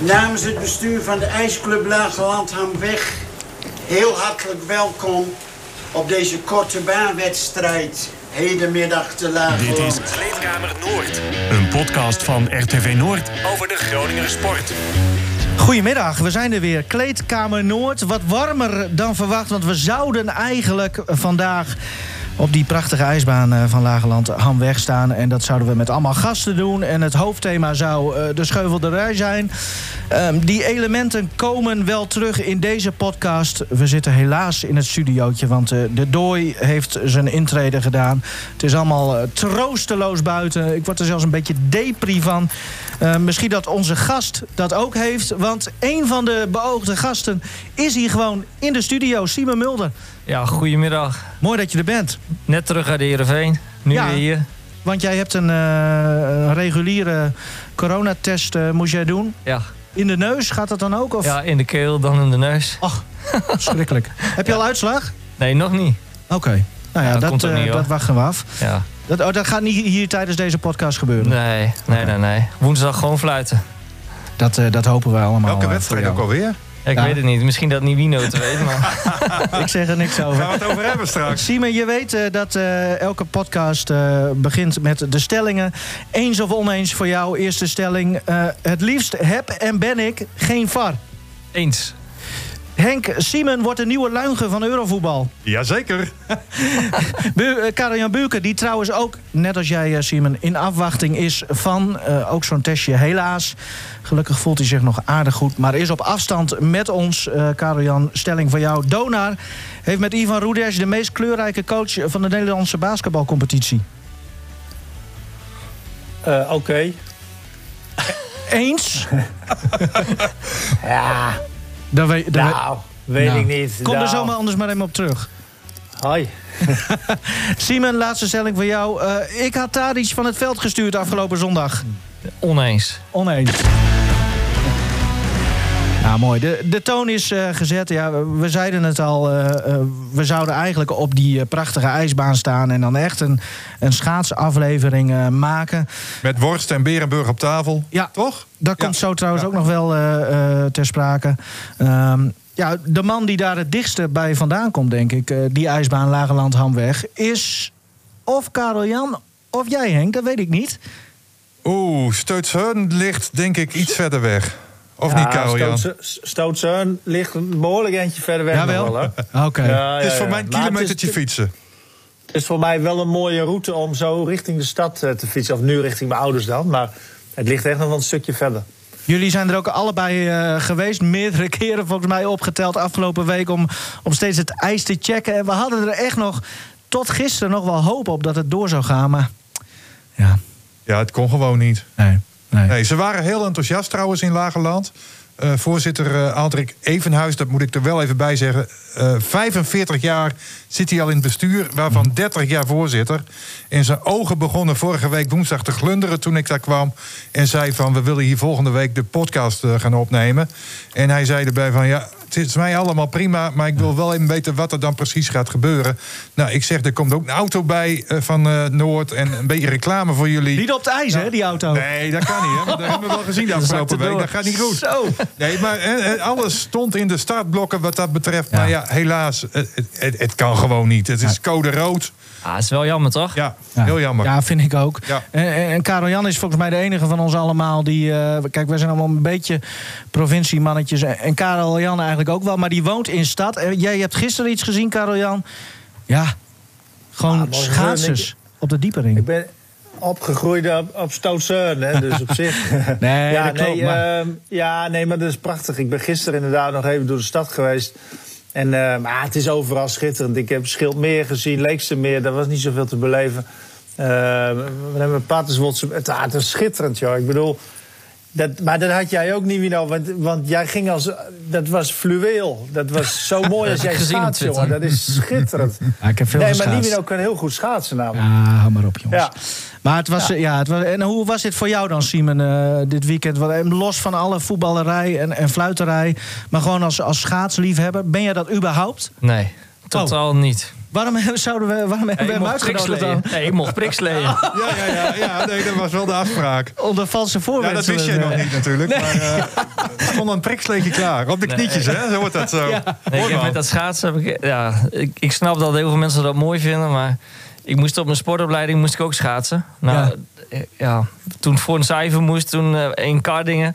Namens het bestuur van de IJsclub Lagelandhamweg heel hartelijk welkom op deze korte baanwedstrijd hedenmiddag te Lageland. Dit is Kleedkamer Noord, een podcast van RTV Noord over de Groninger sport. Goedemiddag, we zijn er weer. Kleedkamer Noord. Wat warmer dan verwacht, want we zouden eigenlijk vandaag op die prachtige ijsbaan eh, van Lageland Hamweg staan. En dat zouden we met allemaal gasten doen. En het hoofdthema zou uh, de scheuvelderij zijn. Um, die elementen komen wel terug in deze podcast. We zitten helaas in het studiootje, want uh, de dooi heeft zijn intrede gedaan. Het is allemaal troosteloos buiten. Ik word er zelfs een beetje depri van. Misschien dat onze gast dat ook heeft. Want een van de beoogde gasten is hier gewoon in de studio. Simon Mulder. Ja, goedemiddag. Mooi dat je er bent. Net terug uit de Heerenveen. Nu Ja. weer hier. Want jij hebt een, uh, een reguliere coronatest uh, moest jij doen. Ja. In de neus gaat dat dan ook? Of? ja, in de keel, dan in de neus. Ach, schrikkelijk. Heb je al uitslag? Nee, nog niet. Oké. Nou ja, Ja, dat dat, eh, niet, dat wachten we af. Ja. Dat, oh, dat gaat niet hier tijdens deze podcast gebeuren. Nee, nee, nee, nee. Woensdag gewoon fluiten. Dat, eh, dat hopen we allemaal. Welke eh, wedstrijd ook alweer? Ik Ja. weet het niet. Misschien dat Nivino te weten, maar... Ik zeg er niks over. Gaan we het over hebben straks? Simon, je weet eh, dat eh, elke podcast eh, begint met de stellingen. Eens of oneens voor jou. Eerste stelling. eh, het liefst heb en ben ik geen VAR. Eens. Henk, Simon wordt de nieuwe luigen van Eurovoetbal. Jazeker. Bu eh, Buurken, die trouwens ook, net als jij eh, Simon, in afwachting is van eh, ook zo'n testje helaas. Gelukkig voelt hij zich nog aardig goed, maar is op afstand met ons. eh Karel-Jan, stelling van jou. Donar heeft met Ivan Roedes de meest kleurrijke coach van de Nederlandse basketbalcompetitie. Eh, Oké. Eens? Ja, Nou, weet Nou, ik niet. Kom er Nou, zomaar anders maar even op terug. Hoi. Simon, laatste stelling van jou. Eh, ik had Tadic van het veld gestuurd afgelopen zondag. Oneens. Oneens. Nou, mooi. De, de toon is eh, gezet. Ja, we- zeiden het al. eh, eh, we zouden eigenlijk op die prachtige ijsbaan staan... en dan echt een, een schaatsaflevering maken. Met worst en Berenburg op tafel. Ja. Toch? Dat Ja. komt zo trouwens ook nog wel ter sprake. Ehm, ja, de man die daar het dichtste bij vandaan komt, denk ik... die ijsbaan Lagerland Hamweg... is of Karel Jan of jij, Henk. Dat weet ik niet. Oeh, Steutsheun ligt denk ik iets verder weg. Of Ja, niet, Karel Stootseun ligt een behoorlijk eentje verder weg. Jawel? Oké. Ja, Het is voor Maar het kilometertje is- fietsen. Het is voor mij wel een mooie route om zo richting de stad eh, te fietsen. Of nu richting mijn ouders dan. Maar het ligt echt nog wel een stukje verder. Jullie zijn er ook allebei eh, geweest, meerdere keren volgens mij opgeteld afgelopen week om, om steeds het ijs te checken. En we hadden er echt nog tot gisteren nog wel hoop op dat het door zou gaan. Maar ja, Ja, het kon gewoon niet. nee. Nee. Nee, ze waren heel enthousiast trouwens in Lagerland. Eh, voorzitter eh Aldrik Evenhuis, dat moet ik er wel even bij zeggen. eh, 45 jaar zit hij al in het bestuur, waarvan 30 jaar voorzitter. En zijn ogen begonnen vorige week woensdag te glunderen toen ik daar kwam. En zei van, we willen hier volgende week de podcast gaan opnemen. En hij zei erbij van, ja, het is mij allemaal prima... maar ik wil wel even weten wat er dan precies gaat gebeuren. Nou, ik zeg, er komt ook een auto bij eh, van eh, Noord... en een beetje reclame voor jullie. Niet op het ijs, hè, die auto. Nee, dat kan niet, hè? Want dat hebben we wel gezien de afgelopen week. Dat gaat niet goed. Zo. Nee, maar eh, eh, alles stond in de startblokken wat dat betreft. Maar ja, helaas, het, het, het kan gewoon niet. Het is code rood. Ah, is wel jammer, toch? Ja, Ja. heel jammer. Ja, vind ik ook. Ja. En, en Karel Jan is volgens mij de enige van ons allemaal die. eh, kijk, wij zijn allemaal een beetje provinciemannetjes. En, en Karel Jan eigenlijk ook wel, maar die woont in stad. En jij hebt gisteren iets gezien, Karel Jan. Ja, gewoon Ah, schaatsers op de diepering. Ik ben opgegroeid op, op hè, dus op zich. Nee, ja, dat klopt, nee, maar- ehm, ja, nee, maar dat is prachtig. Ik ben gisteren inderdaad nog even door de stad geweest. En eh, maar het is overal schitterend. Ik heb Schildmeer gezien, Leekstermeer, daar was niet zoveel te beleven. Eh, we hebben Paterswoldse. Het, ah, het is schitterend, joh. Ik bedoel. Dat, maar dat had jij ook niet, Wino. Want, want jij ging als. Dat was fluweel. Dat was zo mooi als jij schaats, jongen. Dat is schitterend. Ja, ik heb veel nee, maar. Nivino kan heel goed schaatsen, namelijk. Ja, hou maar op, jongens. Ja. Maar het was, ja. het was, en hoe was dit voor jou dan, Simon, eh, dit weekend? Want, eh, Los van alle voetballerij en, en fluiterij, maar gewoon als, als schaatsliefhebber, ben jij dat überhaupt? Nee, totaal niet. Waarom hebben- zouden we, waarom hebben we hem uitgenodigd dan? Nee, ik mocht priksleeën. Ja, ja, ja, ja nee, dat was wel de afspraak. Onder valse Ja, voorwendselen. dat wist jij nog niet natuurlijk. Maar eh, er stond een priksleetje klaar. Op de knietjes, hè? Zo wordt dat zo. Ja. Nee, ik heb met dat schaatsen heb ik, ja, ik, ik snap dat heel veel mensen dat mooi vinden, maar ik moest op mijn sportopleiding moest ik ook schaatsen. Nou, Ja. ja. ja toen voor een cijfer moest, toen eh, in Kardingen.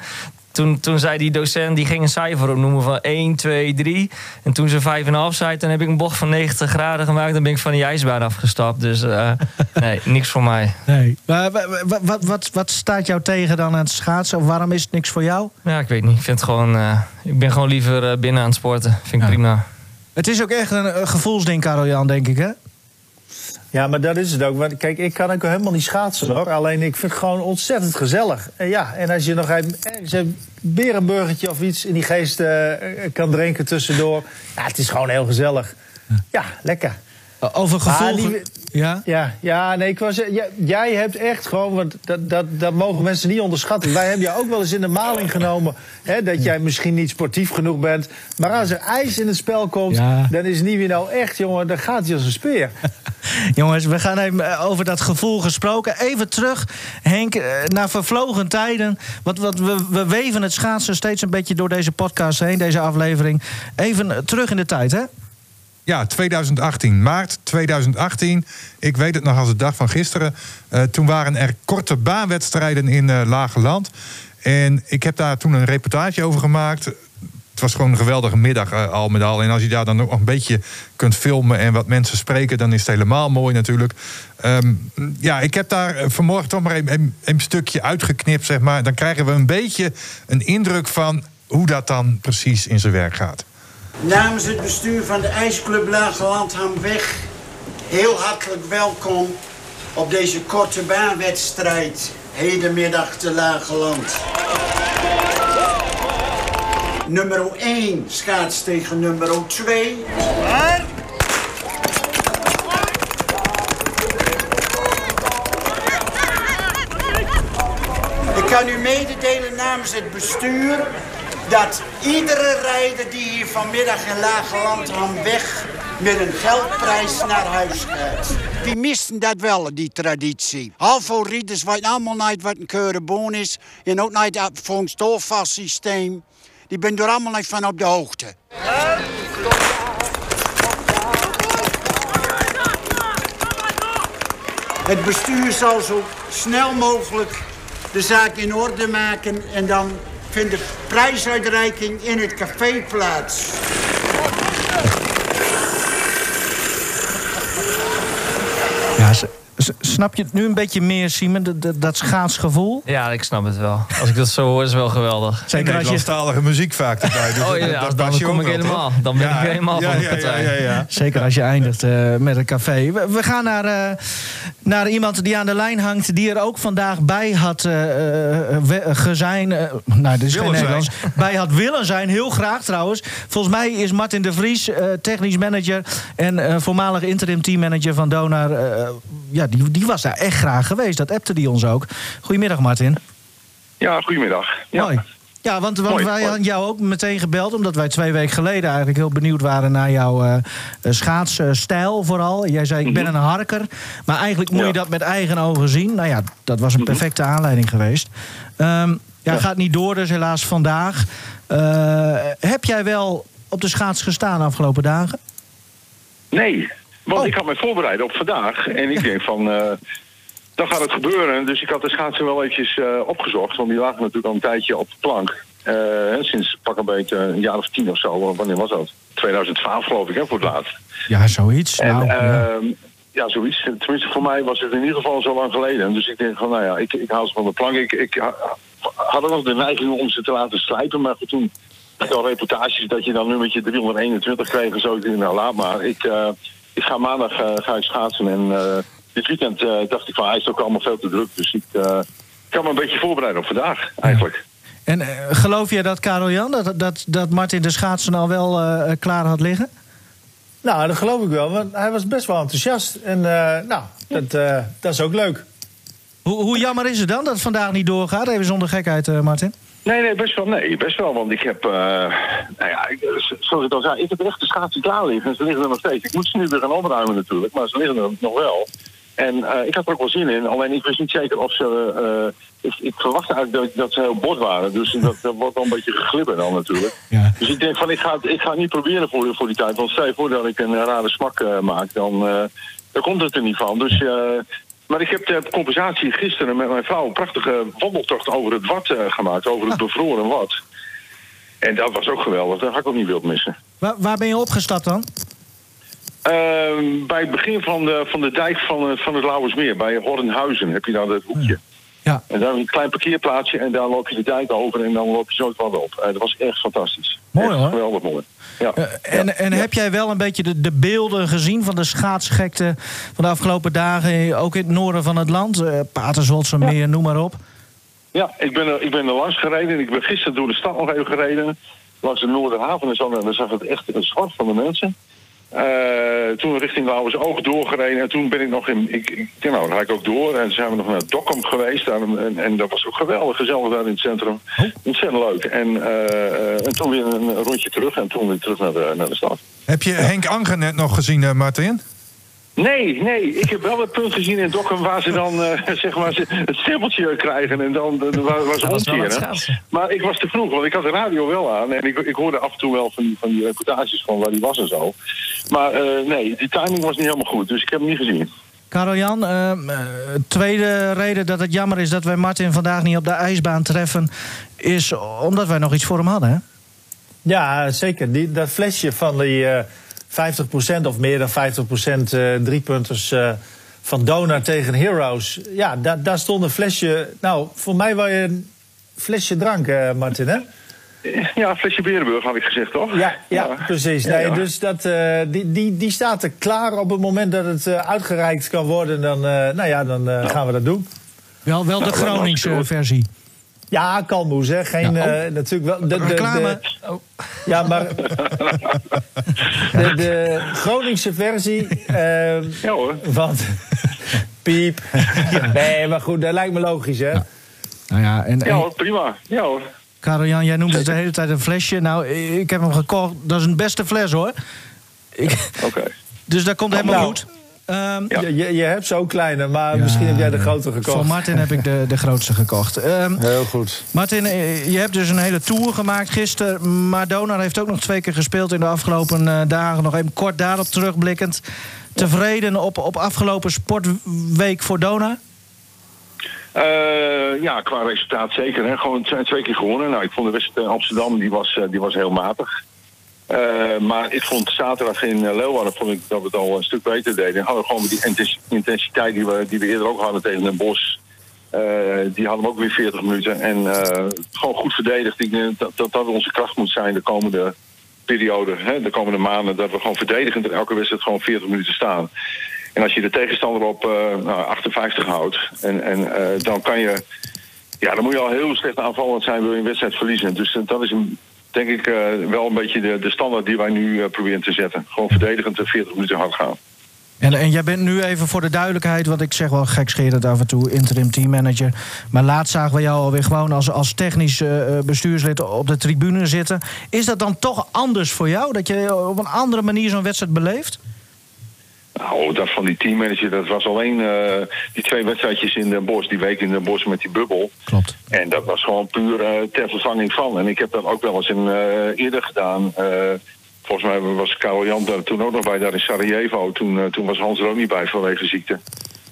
Toen, toen zei die docent, die ging een cijfer opnoemen van 1, 2, 3. En toen ze 5,5 zei, dan heb ik een bocht van 90 graden gemaakt. Dan ben ik van die ijsbaan afgestapt. Dus eh, nee, niks voor mij. Nee. Maar wa- wa- wat, wat, wat staat jou tegen dan aan het schaatsen? Of waarom is het niks voor jou? Ja, ik weet niet. Ik, vind gewoon, eh, ik ben gewoon liever eh, binnen aan het sporten. Vind ik Ja. prima. Het is ook echt een, een gevoelsding, Karel-Jan, denk ik, hè? Ja, maar dat is het ook. Want kijk, ik kan ook helemaal niet schaatsen hoor. Alleen ik vind het gewoon ontzettend gezellig. En ja, en als je nog even ergens een berenburgertje of iets in die geest eh, kan drinken tussendoor. Ja, het is gewoon heel gezellig. Ja, lekker. Over gevoel... Ah, Ja? Ja, ja nee, ik was, ja, jij hebt echt gewoon, want dat, dat, dat mogen mensen niet onderschatten. Wij hebben jou ook wel eens in de maling genomen. Hè, dat jij misschien niet sportief genoeg bent. Maar als er ijs in het spel komt, Ja. dan is Nieuwie nou echt, jongen, dan gaat hij als een speer. Jongens, we gaan even eh, over dat gevoel gesproken. Even terug, Henk, eh, naar vervlogen tijden. Want, wat we, we weven het schaatsen steeds een beetje door deze podcast heen, deze aflevering. Even eh, terug in de tijd, hè? Ja, 2018. Maart 2018. Ik weet het nog als de dag van gisteren. Eh, toen waren er korte baanwedstrijden in eh Lage Land. En ik heb daar toen een reportage over gemaakt. Het was gewoon een geweldige middag eh, al met al. En als je daar dan nog een beetje kunt filmen en wat mensen spreken, dan is het helemaal mooi natuurlijk. Ehm, ja, ik heb daar vanmorgen toch maar een, een, een stukje uitgeknipt, zeg maar. Dan krijgen we een beetje een indruk van hoe dat dan precies in zijn werk gaat. Namens het bestuur van de IJsclub Lagelandhamweg heel hartelijk welkom op deze korte baanwedstrijd hedenmiddag te Lageland. Nummer 1 schaats tegen nummer 2. Ik kan u mededelen namens het bestuur dat iedere rijder die hier vanmiddag in Lage Landham weg met een geldprijs naar huis gaat. Die misten dat wel, die traditie. Halvo rieders weten allemaal niet wat een keurenboon is. En ook niet voor een stolvast systeem. Die ben er allemaal niet van op de hoogte. Het bestuur zal zo snel mogelijk de zaak in orde maken en dan vindt de prijsuitreiking in het café plaats. Ja, snap je het nu een beetje meer, Simon, dat, dat, dat schaatsgevoel? Ja, ik snap het wel. Als ik dat zo hoor, is het wel geweldig. Zeker als je... Muziek vaak erbij. Dus Oh dat- ja, dat dan kom ik wel, helemaal. Dan ben ik helemaal ja, van de ja, partij. Ja, ja, ja. Zeker als je eindigt eh, met een café. We, we gaan naar, eh, naar iemand die aan de lijn hangt... die er ook vandaag bij had eh, eh, we- gezijn... eh, nou, dit is geen Willen Nederlands. Bij had willen zijn, heel graag trouwens. Volgens mij is Martin de Vries, eh, technisch manager... en eh, voormalig interim teammanager van Donar... eh, ja, die, die was daar echt graag geweest. Dat appte die ons ook. Goedemiddag, Martin. Ja, goedemiddag. Ja. Mooi. Ja, want, want Mooi, wij mooi. hadden jou ook meteen gebeld... omdat wij twee weken geleden eigenlijk heel benieuwd waren... naar jouw eh, eh, schaatsstijl vooral. Jij zei, ik ben een harker. Maar eigenlijk moet je Mhm. Dat met eigen ogen zien. Nou ja, dat was een perfecte aanleiding geweest. Ehm, ja, gaat niet door, dus helaas vandaag. Eh, heb jij wel op de schaats gestaan de afgelopen dagen? Nee, want Oh. ik had mij voorbereid op vandaag. En ik denk van, eh, dan gaat het gebeuren. Dus ik had de schaatsen wel eventjes eh, opgezocht. Want die lagen natuurlijk al een tijdje op de plank. Eh, sinds pak een beetje een jaar of tien of zo. Wanneer was dat? 2012 geloof ik, hè, voor het laatst. Ja, zoiets. En nou, ja. ehm, ja, zoiets. Tenminste, voor mij was het in ieder geval zo lang geleden. Dus ik denk van, nou ja, ik, ik haal ze van de plank. Ik, ik ha- had nog de neiging om ze te laten slijpen. Maar goed, toen had ik al reportages dat je dan nummertje 321 kreeg en zo. Ik denk, nou, laat maar. Ik, ik ga maandag eh, ga ik schaatsen. En eh, dit weekend eh, dacht ik van, hij is ook allemaal veel te druk. Dus ik eh, kan me een beetje voorbereiden op vandaag, eigenlijk. En eh, geloof jij dat, Karel Jan, dat, dat, dat Martin de schaatsen al wel eh, klaar had liggen? Nou, dat geloof ik wel, want hij was best wel enthousiast. En eh, nou, dat, eh, dat is ook leuk. Hoe, hoe jammer is het dan dat het vandaag niet doorgaat? Even zonder gekheid, eh, Martin. Nee, nee, best wel. Nee, best wel. Want ik heb, uh, nou ja, ik, zoals ik al zei, ik heb echt de schaatsen klaar liggen. En ze liggen er nog steeds. Ik moet ze nu weer gaan opruimen natuurlijk, maar ze liggen er nog wel. En uh, ik had er ook wel zin in. Alleen ik wist niet zeker of ze. Uh, ik, ik, verwachtte eigenlijk dat, dat, ze heel bot waren. Dus dat, dat wordt wel een beetje geglibben dan natuurlijk. Ja. Dus ik denk van ik ga, ik ga het niet proberen voor, voor die tijd. Want stel je voor dat ik een rare smak maak, dan, dan komt het er niet van. Dus maar ik heb de compensatie gisteren met mijn vrouw een prachtige wandeltocht over het wat uh, gemaakt. Over het bevroren wat. En dat was ook geweldig. Dat had ik ook niet wild missen. Waar, waar ben je opgestapt dan? Uh, bij het begin van de, van de dijk van, uh, van het Lauwersmeer. Bij Hornhuizen heb je dan dat hoekje. Ja. En dan een klein parkeerplaatsje en daar loop je de dijk over en dan loop je zo het wat op. Uh, dat was echt fantastisch. Mooi echt hoor. Geweldig mooi. Ja. Uh, en en ja. heb jij wel een beetje de, de beelden gezien van de schaatsgekte van de afgelopen dagen, ook in het noorden van het land? Uh, Paterswoldse meer, noem maar op. Ja, ik ben, er, ik ben er langs gereden. Ik ben gisteren door de stad nog even gereden. Langs de Noorderhaven en zo. En dan zag het echt een zwart van de mensen. Uh, toen richting Lauwers Oog doorgereden. En toen ben ik nog in. Ik, ik, nou, dan ga ik ook door. En toen zijn we nog naar Dokkum geweest. Daar, en, en, dat was ook geweldig gezellig daar in het centrum. Oh. Ontzettend leuk. En, uh, en toen weer een rondje terug. En toen weer terug naar de, naar de stad. Heb je ja. Henk Anger net nog gezien, uh, Martin? Nee, nee. Ik heb wel het punt gezien in Dokkum waar ze dan uh, zeg maar het stippeltje krijgen en dan uh, waar, waar ze omkeren. Maar ik was te vroeg, want ik had de radio wel aan en ik, ik hoorde af en toe wel van die, van die reportages van waar die was en zo. Maar uh, nee, die timing was niet helemaal goed, dus ik heb hem niet gezien. Karel-Jan, uh, tweede reden dat het jammer is dat wij Martin vandaag niet op de ijsbaan treffen... is omdat wij nog iets voor hem hadden, hè? Ja, zeker. Die, dat flesje van die... 50% of meer dan 50% uh, driepunters uh, van Dona tegen Heroes. Ja, da daar stond een flesje. Nou, voor mij was je een flesje drank, uh, Martin, hè? Ja, een flesje Berenburg had ik gezegd, toch? Ja, ja, ja. precies. Nee, ja, ja. Dus dat, die, die, die staat er klaar op het moment dat het uitgereikt kan worden. Dan, nou ja, dan gaan we dat doen. Wel, wel de nou, Groningse versie. Ja, Kalmoes, hè. Geen, ja, oh. uh, natuurlijk wel... De, de, Reclame. De, oh. Ja, maar... de, de Groningse versie... Uh, ja hoor. Van... Piep. Nee, maar goed, dat lijkt me logisch, hè. Ja, nou ja, en, ja hoor, prima. Ja hoor. Karel-Jan, jij noemt het de hele tijd een flesje. Nou, ik heb hem gekocht. Dat is een beste fles, hoor. Oké. Okay. Dus dat komt helemaal nou, goed. Um, ja. je, je, hebt zo'n kleine, maar ja, misschien heb jij de grotere gekocht. Voor Martin heb ik de, de grootste gekocht. Um, Heel goed. Martin, je hebt dus een hele tour gemaakt gisteren. Maar Donar heeft ook nog twee keer gespeeld in de afgelopen uh, dagen. Nog even kort daarop terugblikkend. Tevreden op, op afgelopen sportweek voor Dona? Uh, ja, qua resultaat zeker. Hè. Gewoon twee, twee keer gewonnen. Nou, ik vond de wedstrijd in Amsterdam die was, die was heel matig. Uh, maar ik vond zaterdag in uh, Leeuwarden vond ik dat we het al een stuk beter deden. En hadden gewoon die intensiteit die we, die we eerder ook hadden tegen Den Bosch. Uh, die hadden we ook weer 40 minuten. En gewoon goed verdedigd. Ik denk dat, dat onze kracht moet zijn de komende periode. Hè, de komende maanden. Dat we gewoon verdedigend elke wedstrijd gewoon 40 minuten staan. En als je de tegenstander op nou, 58 houdt. En, en dan kan je... Ja, dan moet je al heel slecht aanvallend zijn wil je een wedstrijd verliezen. Dus dat is een denk ik uh, wel een beetje de, de standaard die wij nu uh, proberen te zetten. Gewoon verdedigend en 40 minuten hard gaan. En, en jij bent nu even voor de duidelijkheid, want ik zeg wel gekscherend af en toe, interim teammanager. Maar laatst zagen we jou alweer gewoon als, als technisch bestuurslid op de tribune zitten. Is dat dan toch anders voor jou? Dat je op een andere manier zo'n wedstrijd beleeft? Nou, dat van die teammanager, dat was alleen uh, die twee wedstrijdjes in Den Bosch, die week in Den Bosch met die bubbel. Klopt. En dat was gewoon puur uh, ter vervanging van. En ik heb dat ook wel eens in, uh, eerder gedaan. volgens mij was Karel Jan daar toen ook nog bij, daar in Sarajevo. Toen, toen was Hans er ook niet bij vanwege ziekte.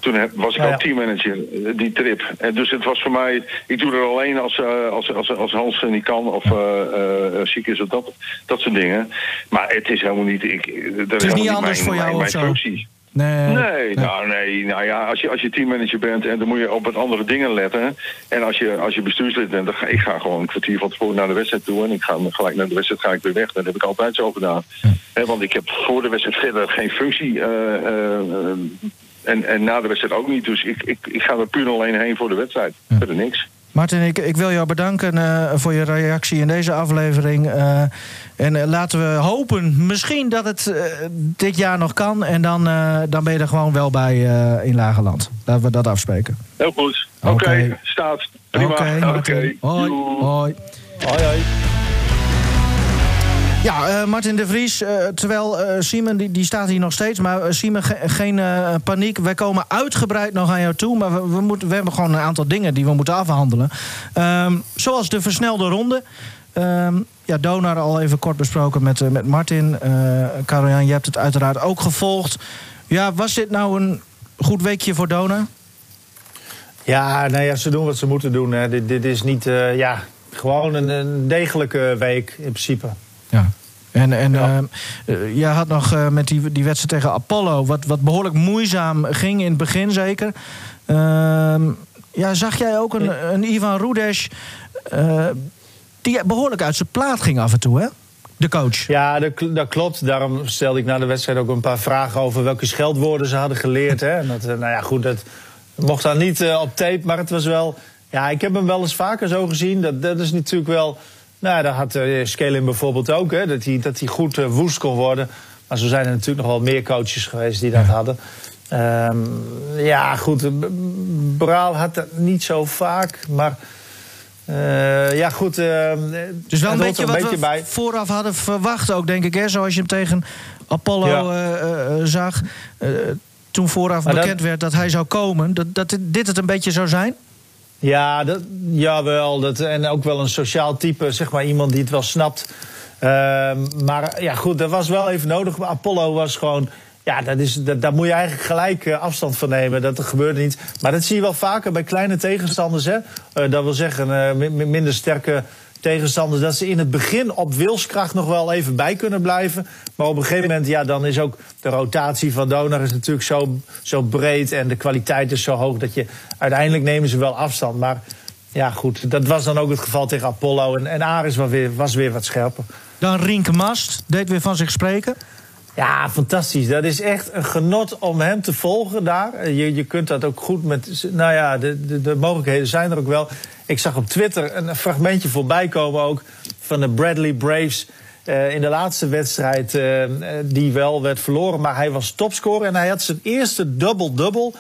Toen heb, was ik Ja, ook ja. teammanager, die trip. En dus het was voor mij, ik doe er alleen als, eh, als, als, als Hans niet kan of eh, eh, ziek is of dat, dat soort dingen. Maar het is helemaal niet, ik, dat is niet anders mijn, voor jou mijn, of zo? functie. Nee. Nee, nou nee, nou ja, als je, als je teammanager bent en dan moet je op wat andere dingen letten. En als je, als je bestuurslid bent, dan ga ik ga gewoon een kwartier van tevoren naar de wedstrijd toe. En ik ga gelijk naar de wedstrijd ga ik weer weg. Dat heb ik altijd zo gedaan. Want ik heb voor de wedstrijd verder geen functie. eh, eh, eh, en, en na de wedstrijd ook niet. Dus ik, ik, ik ga er puur en alleen heen voor de wedstrijd. Verder niks. Martin, ik, ik wil jou bedanken eh, voor je reactie in deze aflevering. Eh, en eh, laten we hopen, misschien dat het dit jaar nog kan. En dan, eh, dan ben je er gewoon wel bij eh, in Lagerland. Laten we dat afspreken. Heel goed. Oké, staat. Prima, Oké. Hoi. Hoi. Hoi, hoi. Ja, eh, Martin de Vries, eh, terwijl eh Simon, die, die staat hier nog steeds. Maar Simon, ge- geen paniek. Wij komen uitgebreid nog aan jou toe. Maar we, we, we hebben gewoon een aantal dingen die we moeten afhandelen. Ehm, zoals de versnelde ronde. Ehm, ja, Donar al even kort besproken met, met Martin. Karel-Jan, je hebt het uiteraard ook gevolgd. Ja, was dit nou een goed weekje voor Donar? Ja, nou ja, ze doen wat ze moeten doen. Hè. Dit, dit is niet, ja, gewoon een, een degelijke week in principe. Ja. En, en Ja. ehm, eh, jij had nog eh, met die, die wedstrijd tegen Apollo... Wat, wat behoorlijk moeizaam ging in het begin zeker. Ehm, ja, zag jij ook een, een Ivan Rudes... eh, die behoorlijk uit zijn plaat ging af en toe, hè? De coach. Ja, dat, kl- dat klopt. Daarom stelde ik na de wedstrijd ook een paar vragen over welke scheldwoorden ze hadden geleerd. Hè. En dat, nou ja, goed, dat mocht dan niet op tape, maar het was wel. Ja, ik heb hem wel eens vaker zo gezien. Dat, dat is natuurlijk wel. Nou, dat had uh, bijvoorbeeld ook, hè, dat hij dat hij goed eh, woest kon worden. Maar zo zijn er natuurlijk nog wel meer coaches geweest die dat hadden. Ehm, ja, goed. eh, Braal had dat niet zo vaak, maar. eh, ja, goed. eh, Dus wel een beetje wat beetje we bij. vooraf hadden verwacht ook, denk ik. Hè? Zoals je hem tegen Apollo Ja. zag. Toen vooraf Maar dat- bekend werd dat hij zou komen. Dat, dat dit het een beetje zou zijn? Ja, dat, jawel. Dat, en ook wel een sociaal type, zeg maar iemand die het wel snapt. Ehm, maar ja, goed, dat was wel even nodig. Apollo was gewoon. Ja, dat is, dat, daar moet je eigenlijk gelijk eh, afstand van nemen. Dat gebeurt niet. Maar dat zie je wel vaker bij kleine tegenstanders. Hè? Eh, dat wil zeggen, eh, mi- mi- minder sterke tegenstanders. Dat ze in het begin op wilskracht nog wel even bij kunnen blijven. Maar op een gegeven moment, ja, dan is ook de rotatie van Donar is natuurlijk zo, zo breed. En de kwaliteit is zo hoog dat je uiteindelijk nemen ze wel afstand. Maar ja, goed, dat was dan ook het geval tegen Apollo. En, en Aris was weer, was weer wat scherper. Dan Rienke Mast, deed weer van zich spreken. Ja, fantastisch. Dat is echt een genot om hem te volgen daar. Je, je kunt dat ook goed met. Nou ja, de, de, de mogelijkheden zijn er ook wel. Ik zag op Twitter een fragmentje voorbij komen ook van de Bradley Braves. eh, in de laatste wedstrijd, eh, eh, die wel werd verloren, maar hij was topscorer en hij had zijn eerste double-double.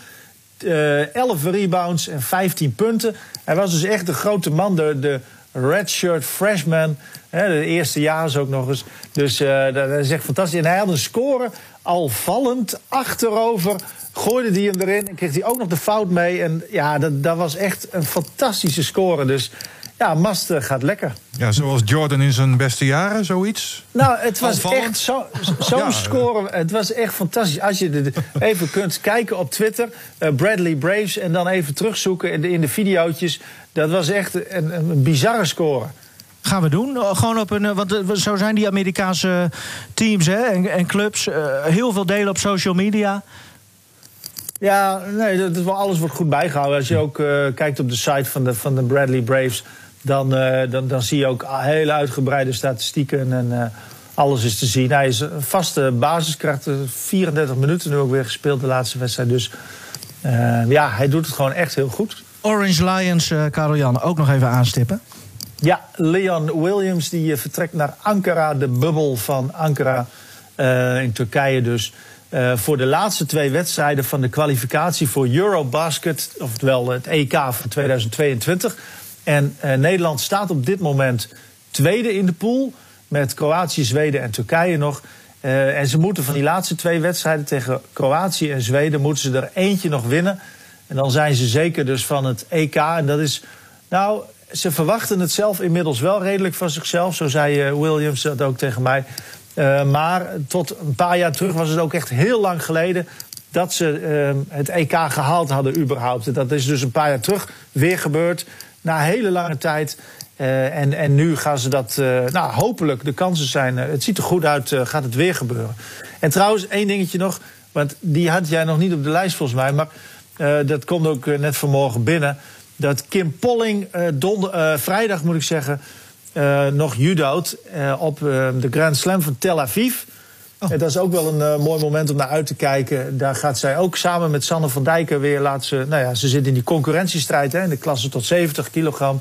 eh 11 rebounds en 15 punten. Hij was dus echt de grote man, de, de redshirt freshman. Hè, de eerste jaar ook nog eens. Dus eh, dat, is echt fantastisch. En hij had een score al vallend achterover. Gooide die hem erin en kreeg hij ook nog de fout mee. En ja, dat, dat was echt een fantastische score. Dus ja, Mast gaat lekker. Ja, zoals Jordan in zijn beste jaren, zoiets. Nou, het was Opvallend. echt zo- zo'n Ja. score. Het was echt fantastisch. Als je de- even kunt kijken op Twitter, eh, Bradley Braves, en dan even terugzoeken in de, in de videootjes. Dat was echt een, een bizarre score. Gaan we doen. Eh, Gewoon op een. eh, Want eh, zo zijn die Amerikaanse teams hè, en, en clubs. heel veel delen op social media. Ja, nee, dat, dat- alles wordt goed bijgehouden. Als je ook kijkt op de site van de, van de Bradley Braves, dan, dan, dan zie je ook hele uitgebreide statistieken en alles is te zien. Hij is een vaste basiskracht, eh, 34 minuten nu ook weer gespeeld de laatste wedstrijd. Dus ja, hij doet het gewoon echt heel goed. Orange Lions, eh Karel Jan, ook nog even aanstippen. Ja, Leon Williams die eh, vertrekt naar Ankara, de bubbel van Ankara eh, in Turkije dus. voor de laatste twee wedstrijden van de kwalificatie voor Eurobasket, oftewel het EK van 2022. En Nederland staat op dit moment tweede in de pool, met Kroatië, Zweden en Turkije nog. En ze moeten van die laatste twee wedstrijden tegen Kroatië en Zweden, moeten ze er eentje nog winnen. En dan zijn ze zeker dus van het EK. En dat is, nou, ze verwachten het zelf inmiddels wel redelijk van zichzelf. Zo zei eh, Williams dat ook tegen mij. Eh, maar tot een paar jaar terug was het ook echt heel lang geleden dat ze eh, het EK gehaald hadden überhaupt. Dat is dus een paar jaar terug weer gebeurd. Na hele lange tijd. En, en nu gaan ze dat, nou hopelijk, de kansen zijn, het ziet er goed uit, gaat het weer gebeuren. En trouwens, één dingetje nog, want die had jij nog niet op de lijst volgens mij, maar eh, dat komt ook eh, net vanmorgen binnen. Dat Kim Polling eh, donder- vrijdag, moet ik zeggen, nog judoot op de Grand Slam van Tel Aviv. En dat is ook wel een mooi moment om naar uit te kijken. Daar gaat zij ook samen met Sanne van Dijken weer laten ze. Nou ja, ze zit in die concurrentiestrijd hè, in de klasse tot 70 kilogram.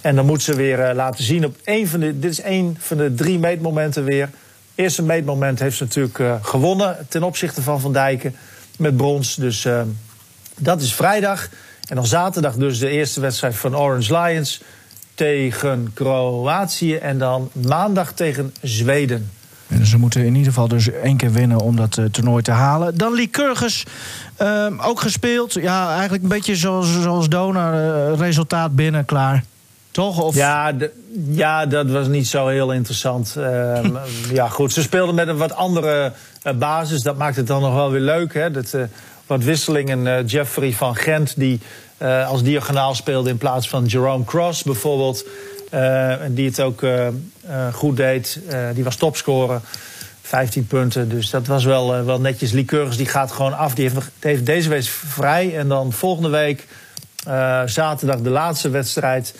En dan moet ze weer laten zien op één van de. Dit is één van de drie meetmomenten weer. Eerste meetmoment heeft ze natuurlijk gewonnen ten opzichte van Van Dijken met brons. Dus eh, dat is vrijdag. En dan zaterdag dus de eerste wedstrijd van Orange Lions tegen Kroatië. En dan maandag tegen Zweden. En ze moeten in ieder geval dus één keer winnen om dat uh, toernooi te halen. Dan Lycurgus, uh, ook gespeeld. Ja, eigenlijk een beetje zoals, zoals Donar. Uh, resultaat binnen, klaar. Toch? Of... Ja, ja, dat was niet zo heel interessant. Ehm, ja, goed. Ze speelden met een wat andere basis. Dat maakt het dan nog wel weer leuk. Hè? Dat, wat wisselingen. Jeffrey van Gent, die als diagonaal speelde in plaats van Jerome Cross bijvoorbeeld. En die het ook goed deed. die was topscorer. 15 punten. Dus dat was wel, wel netjes. Lycurgus die gaat gewoon af. Die heeft, deze week vrij. En dan volgende week zaterdag de laatste wedstrijd.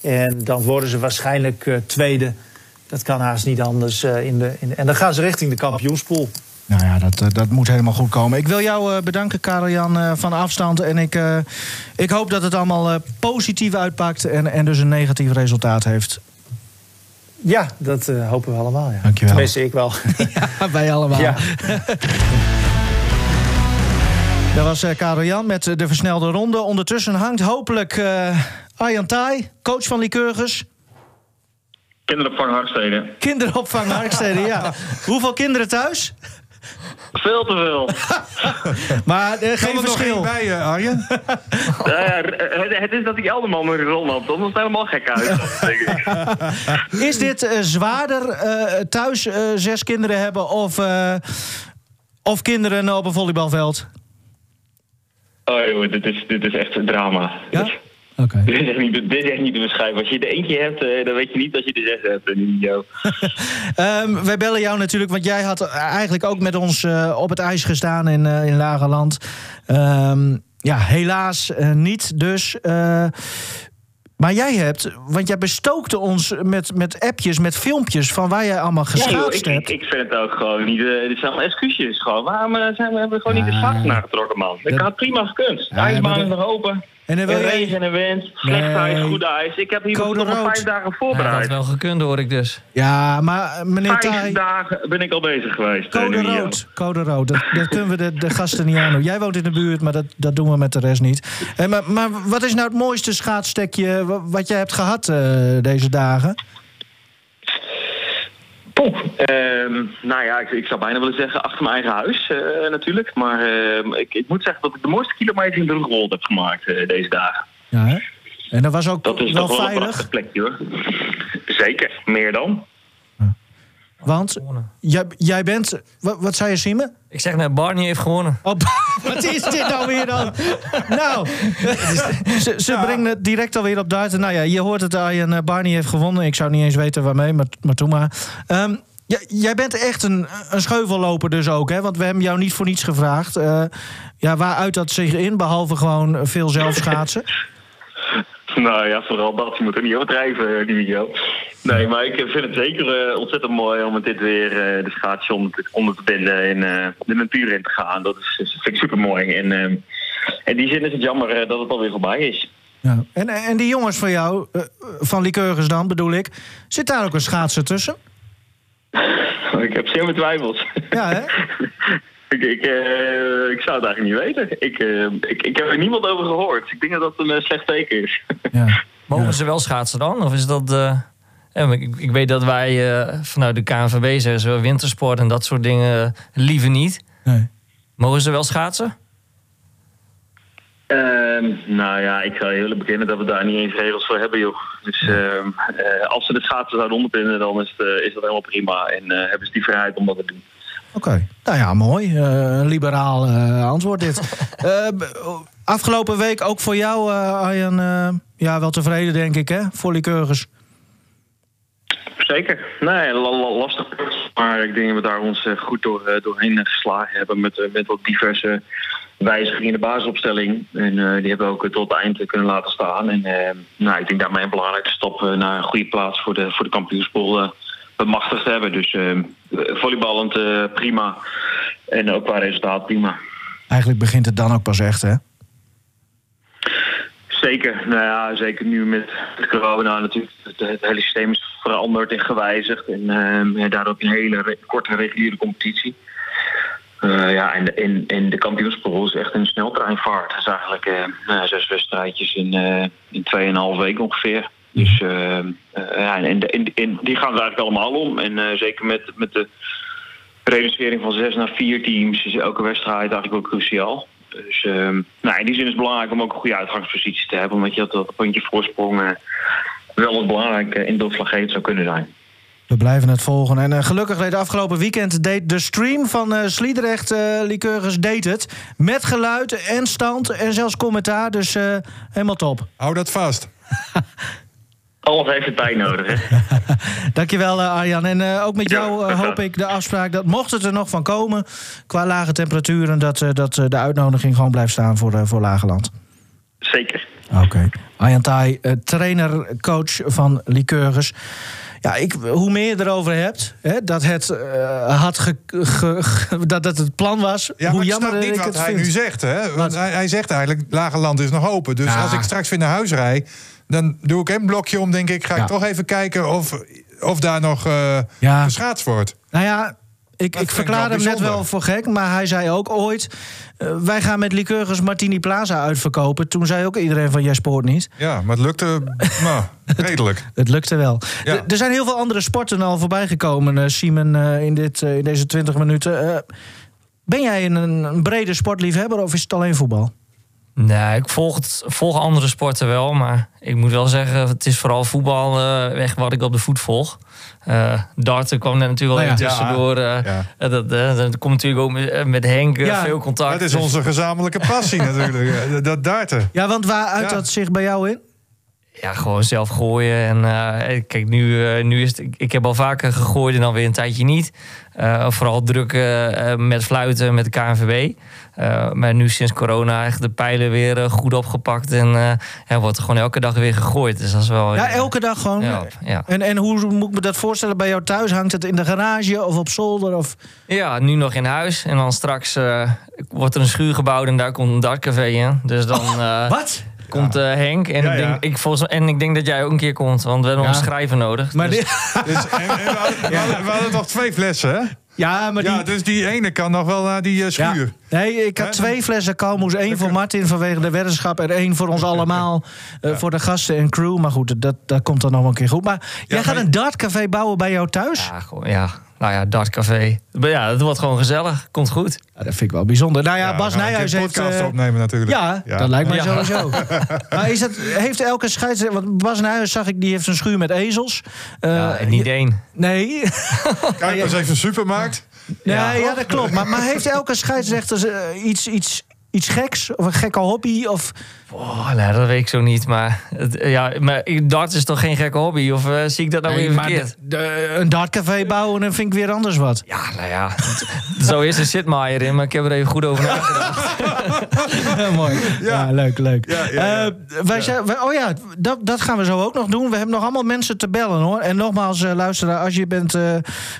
En dan worden ze waarschijnlijk tweede. Dat kan haast niet anders. in de, in en dan gaan ze richting de kampioenspool. Nou ja, dat, eh, dat moet helemaal goed komen. Ik wil jou uh, bedanken, Karel-Jan, uh, van afstand. En ik, uh, ik hoop dat het allemaal positief uitpakt en, en dus een negatief resultaat heeft. Ja, dat hopen we allemaal. Ja. Dankjewel. Tenminste, ik wel. ja, wij allemaal. Ja. Dat was Karel-Jan met de versnelde ronde. Ondertussen hangt hopelijk Arjan Thai, coach van Lycurgus. Kinderopvang Harkstede. Kinderopvang Harkstede, ja. Hoeveel kinderen thuis? Veel te veel. maar uh, geen verschil. bij, uh, Arjen? ja, het, het, is dat die Elderman een rol loopt. Dat is helemaal gek uit. is dit uh, zwaarder thuis zes kinderen hebben of, of kinderen op een volleybalveld? Oh joh, dit is, dit is echt een drama. Ja? Okay. Dit, is echt niet, dit is echt niet te beschrijven. Als je er eentje hebt, uh, dan weet je niet dat je er zes hebt. um, wij bellen jou natuurlijk, want jij had eigenlijk ook met ons uh, op het ijs gestaan in, uh, in Lagerland. Um, ja, helaas niet dus. maar jij hebt, want jij bestookte ons met, met appjes, met filmpjes van waar jij allemaal geschaatst ja, hebt. Ik, ik, vind het ook gewoon niet. Dit zijn allemaal excuses. Gewoon. Waarom zijn we, hebben we gewoon niet de schaats nagetrokken, man? Ik had prima gekund. De ijsbaan is nog open. En dan wil je... regen en wind, slecht ijs, goed ijs. Ik heb hier nog vijf dagen voorbereid. Ja, dat wel gekund, hoor ik dus. Ja, maar meneer Vijf Thij... dagen ben ik al bezig geweest. Code rood, code rood. Dat, dat kunnen we de, de, gasten niet aan doen. Jij woont in de buurt, maar dat, dat doen we met de rest niet. En, maar, maar wat is nou het mooiste schaatsstekje wat jij hebt gehad uh, deze dagen? Poeh, nou ja, ik, ik, zou bijna willen zeggen achter mijn eigen huis uh, natuurlijk. Maar uh, ik, ik, moet zeggen dat ik de mooiste kilometer in de Roegold heb gemaakt uh, deze dagen. Ja, hè? En dat was ook dat is wel wel veilig? een plekje hoor. Zeker, meer dan. Want jij, jij bent... Wat, wat zei je, Sime? Ik zeg net, Barney heeft gewonnen. Oh, wat is dit nou weer dan? nou, ze, ze ja. brengen het direct alweer op Duiten. Nou ja, je hoort het, Arjen. Barney heeft gewonnen. Ik zou niet eens weten waarmee, maar, maar toen maar. Um, ja, jij bent echt een, een scheuvelloper dus ook, hè? Want we hebben jou niet voor niets gevraagd. Uh, ja, waar uit dat zich in, behalve gewoon veel zelfschaatsen? Nou ja, vooral dat. Je moet er niet overdrijven, die video. Nee, maar ik vind het zeker uh, ontzettend mooi om met dit weer uh, de schaatsje onder te, onder te binden en uh, de natuur in te gaan. Dat is, vind ik super mooi. En in die zin is het jammer dat het alweer voorbij is. Ja. En, en die jongens van jou, van Lycurgus dan bedoel ik, zit daar ook een schaatser tussen? ik heb zeer mijn twijfels. Ja, hè? Ik, ik, uh, ik zou het eigenlijk niet weten. Ik, uh, ik, ik heb er niemand over gehoord. Ik denk dat dat een uh, slecht teken is. Ja. Mogen ja. ze wel schaatsen dan? Of is dat... ik, ik, weet dat wij vanuit de KNVB zeggen... Zo, wintersport en dat soort dingen liever niet. Nee. Mogen ze wel schaatsen? Ehm, nou ja, ik zou je willen bekennen dat we daar niet eens regels voor hebben, joh. Dus ehm, als ze de schaatsen zouden onderbinden, dan is, het, is dat helemaal prima. En hebben ze die vrijheid om dat te doen. Oké, okay. nou ja, mooi. Uh, een liberaal uh, antwoord dit. uh, afgelopen week ook voor jou, Arjen, ja, wel tevreden denk ik, hè? Voor Lycurgus. Zeker. Nee, lastig. Maar ik denk dat we daar ons goed door, doorheen geslagen hebben met, met wat diverse wijzigingen in de basisopstelling. En die hebben we ook tot het eind kunnen laten staan. En nou, ik denk daarmee een belangrijke stap naar een goede plaats voor de, voor de kampioenspool bemachtigd hebben. Dus uh, volleyballend uh, prima. En ook qua resultaat prima. Eigenlijk begint het dan ook pas echt, hè? Zeker. Nou ja, zeker nu met corona natuurlijk. Het, het hele systeem is veranderd en gewijzigd. En uh, ja, daardoor heb je een hele re korte reguliere competitie. Eh, ja, en, en, en de kampioenspool is echt een sneltreinvaart. Het is eigenlijk eh, nou zes wedstrijdjes in, eh in 2,5 weken ongeveer. Dus eh, eh, ja, en, en, en die gaan er eigenlijk allemaal om. En eh, zeker met, met de reducering van zes naar vier teams is elke wedstrijd eigenlijk wel cruciaal. Dus ehm, nou, in die zin is het belangrijk om ook een goede uitgangspositie te hebben. Omdat je dat, dat puntje voorsprong eh, wel eens belangrijk in doorslaggevend zou kunnen zijn. We blijven het volgen. En gelukkig deed afgelopen weekend deed de stream van eh Sliedrecht eh Lycurgus deed het. Met geluid en stand en zelfs commentaar. Dus eh, helemaal top. Hou dat vast. Alles heeft het tijd nodig, hè? Dankjewel eh, Arjan. En eh, ook met Ja, jou eh, hoop ik de afspraak dat mocht het er nog van komen... qua lage temperaturen, dat, eh, dat eh, de uitnodiging gewoon blijft staan voor, eh, voor Lageland. Zeker. Oké. Arjan Taai, eh, trainer, coach van Lycurgus. Ja, ik, hoe meer je erover hebt, hè, dat, het, had ge, ge- ge- dat het het plan was, Ja, hoe maar ik jammer snap niet ik wat het hij vind. nu zegt. Hè? Want hij, hij zegt eigenlijk, Lage Land is nog open. Dus Ja. als ik straks weer naar huis rijd... dan doe ik een blokje om, denk ik... ga Ja. ik toch even kijken of, of daar nog Ja. geschaatst wordt. Nou ja, ik, ik verklaarde hem net wel voor gek, maar hij zei ook ooit... eh, wij gaan met Lycurgus Martini Plaza uitverkopen. Toen zei ook iedereen van, jij spoort niet. Ja, maar het lukte nou, redelijk. Het lukte wel. Ja. Er- zijn heel veel andere sporten al voorbij gekomen, eh, Simon, in, dit, in deze 20 minuten. Ben jij een, een brede sportliefhebber of is het alleen voetbal? Nee, ik volg, het, volg andere sporten wel. Maar ik moet wel zeggen, het is vooral voetbal eh, weg wat ik op de voet volg. Eh darten kwam er natuurlijk wel Oh ja. even tussendoor. eh, Ja. dat, eh, dat komt natuurlijk ook met, met Henk Ja, veel contact. Dat is Dus- onze gezamenlijke passie natuurlijk. Dat- Dat darten. Ja, want waar uit Ja. dat zich bij jou in? Ja, gewoon zelf gooien. En eh, kijk, nu, eh, nu is het. Ik, heb al vaker gegooid en dan weer een tijdje niet. Eh, vooral eh, met fluiten met de KNVB. Maar nu sinds corona echt de pijlen weer goed opgepakt. En ja, wordt er gewoon elke dag weer gegooid. Dus dat is wel. Ja, elke dag gewoon. Ja, ja. En, en hoe moet ik me dat voorstellen bij jou thuis? Hangt het in de garage of op zolder? Of... Ja, nu nog in huis. En dan straks wordt er een schuur gebouwd en daar komt een dartcafé in. Dus dan eh, Wat? Komt eh, Henk. En, Ja, ik ja. denk, ik, volgens, en ik denk dat jij ook een keer komt. Want we hebben nog Ja. een schrijver nodig. Maar Dus- Dus, en, en we, hadden, we hadden- we hadden nog twee flessen, hè? ja, maar die... Ja, dus die ene kan nog wel naar die eh, Ja. schuur. Nee, ik had twee flessen kalmoes. één voor Martin vanwege de weddenschap... en één voor ons allemaal, eh, voor de gasten en crew. Maar goed, dat, dat komt dan nog wel een keer goed. Maar jij gaat maar- een dartcafé bouwen bij jou thuis? Ja, gewoon, ja. Nou ja, dartcafé. Maar ja, het wordt gewoon gezellig. Komt goed. Ja, dat vind ik wel bijzonder. Nou ja, Ja, Bas Nijhuis een heeft... podcast eh, opnemen natuurlijk. ja, dat lijkt mij Ja. sowieso. maar is dat, heeft elke scheidsrechter... Want Bas Nijhuis zag ik, die heeft een schuur met ezels. Eh, Ja, en niet één. Nee, Kijk, dat is even een supermarkt. nee Ja. ja. dat klopt. Maar, maar heeft elke scheidsrechter eh, iets, iets, iets geks? Of een gekke hobby? Of... Oh, nou, dat weet ik zo niet. Maar, het, ja, maar ik- dart is toch geen gekke hobby? Of eh, zie ik dat nou Nee, weer maar verkeerd? de- de- een dartcafé bouwen, dan vind ik weer anders wat. Ja, nou ja. zo is er zitmaaier in, maar ik heb er even goed over nagedacht. Ja, mooi. Ja, leuk, leuk. Ja, ja, ja. Eh, wij Zijn, wij- oh ja, dat, dat gaan we zo ook nog doen. We hebben nog allemaal mensen te bellen hoor. En nogmaals, eh, luisteraar, als je bent eh,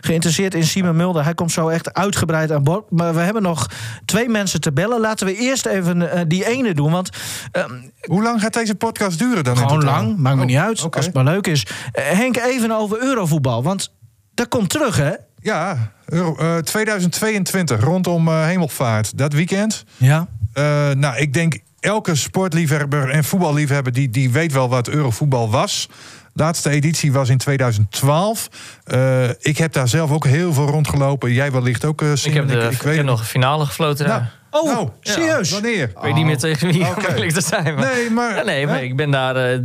geïnteresseerd in Simon Mulder, hij komt zo echt uitgebreid aan boord. Maar we hebben nog twee mensen te bellen. Laten we eerst even eh, die ene doen. Want ehm, Hoe lang gaat deze podcast duren dan? in gewoon lang, maakt me Oh, niet uit. oké. Als het maar leuk is. Eh, Henk, even over Eurovoetbal. Want dat komt terug, hè? Ja, Euro- eh, 2022, rondom eh, Hemelvaart. Dat weekend. Ja. Eh, nou, ik denk elke sportliefhebber en voetballiefhebber... die, die weet wel wat Eurovoetbal was. Laatste editie was in 2012. Eh, ik heb daar zelf ook heel veel rondgelopen. Jij wellicht ook, eh ik heb, de, ik, weet nog een finale gefloten Nou, daar. Oh, nou, serieus? Wanneer? Ik weet niet meer tegen wie, eerlijk te zijn. Maar, Nee, maar... Ja, nee, maar ik ben daar eh,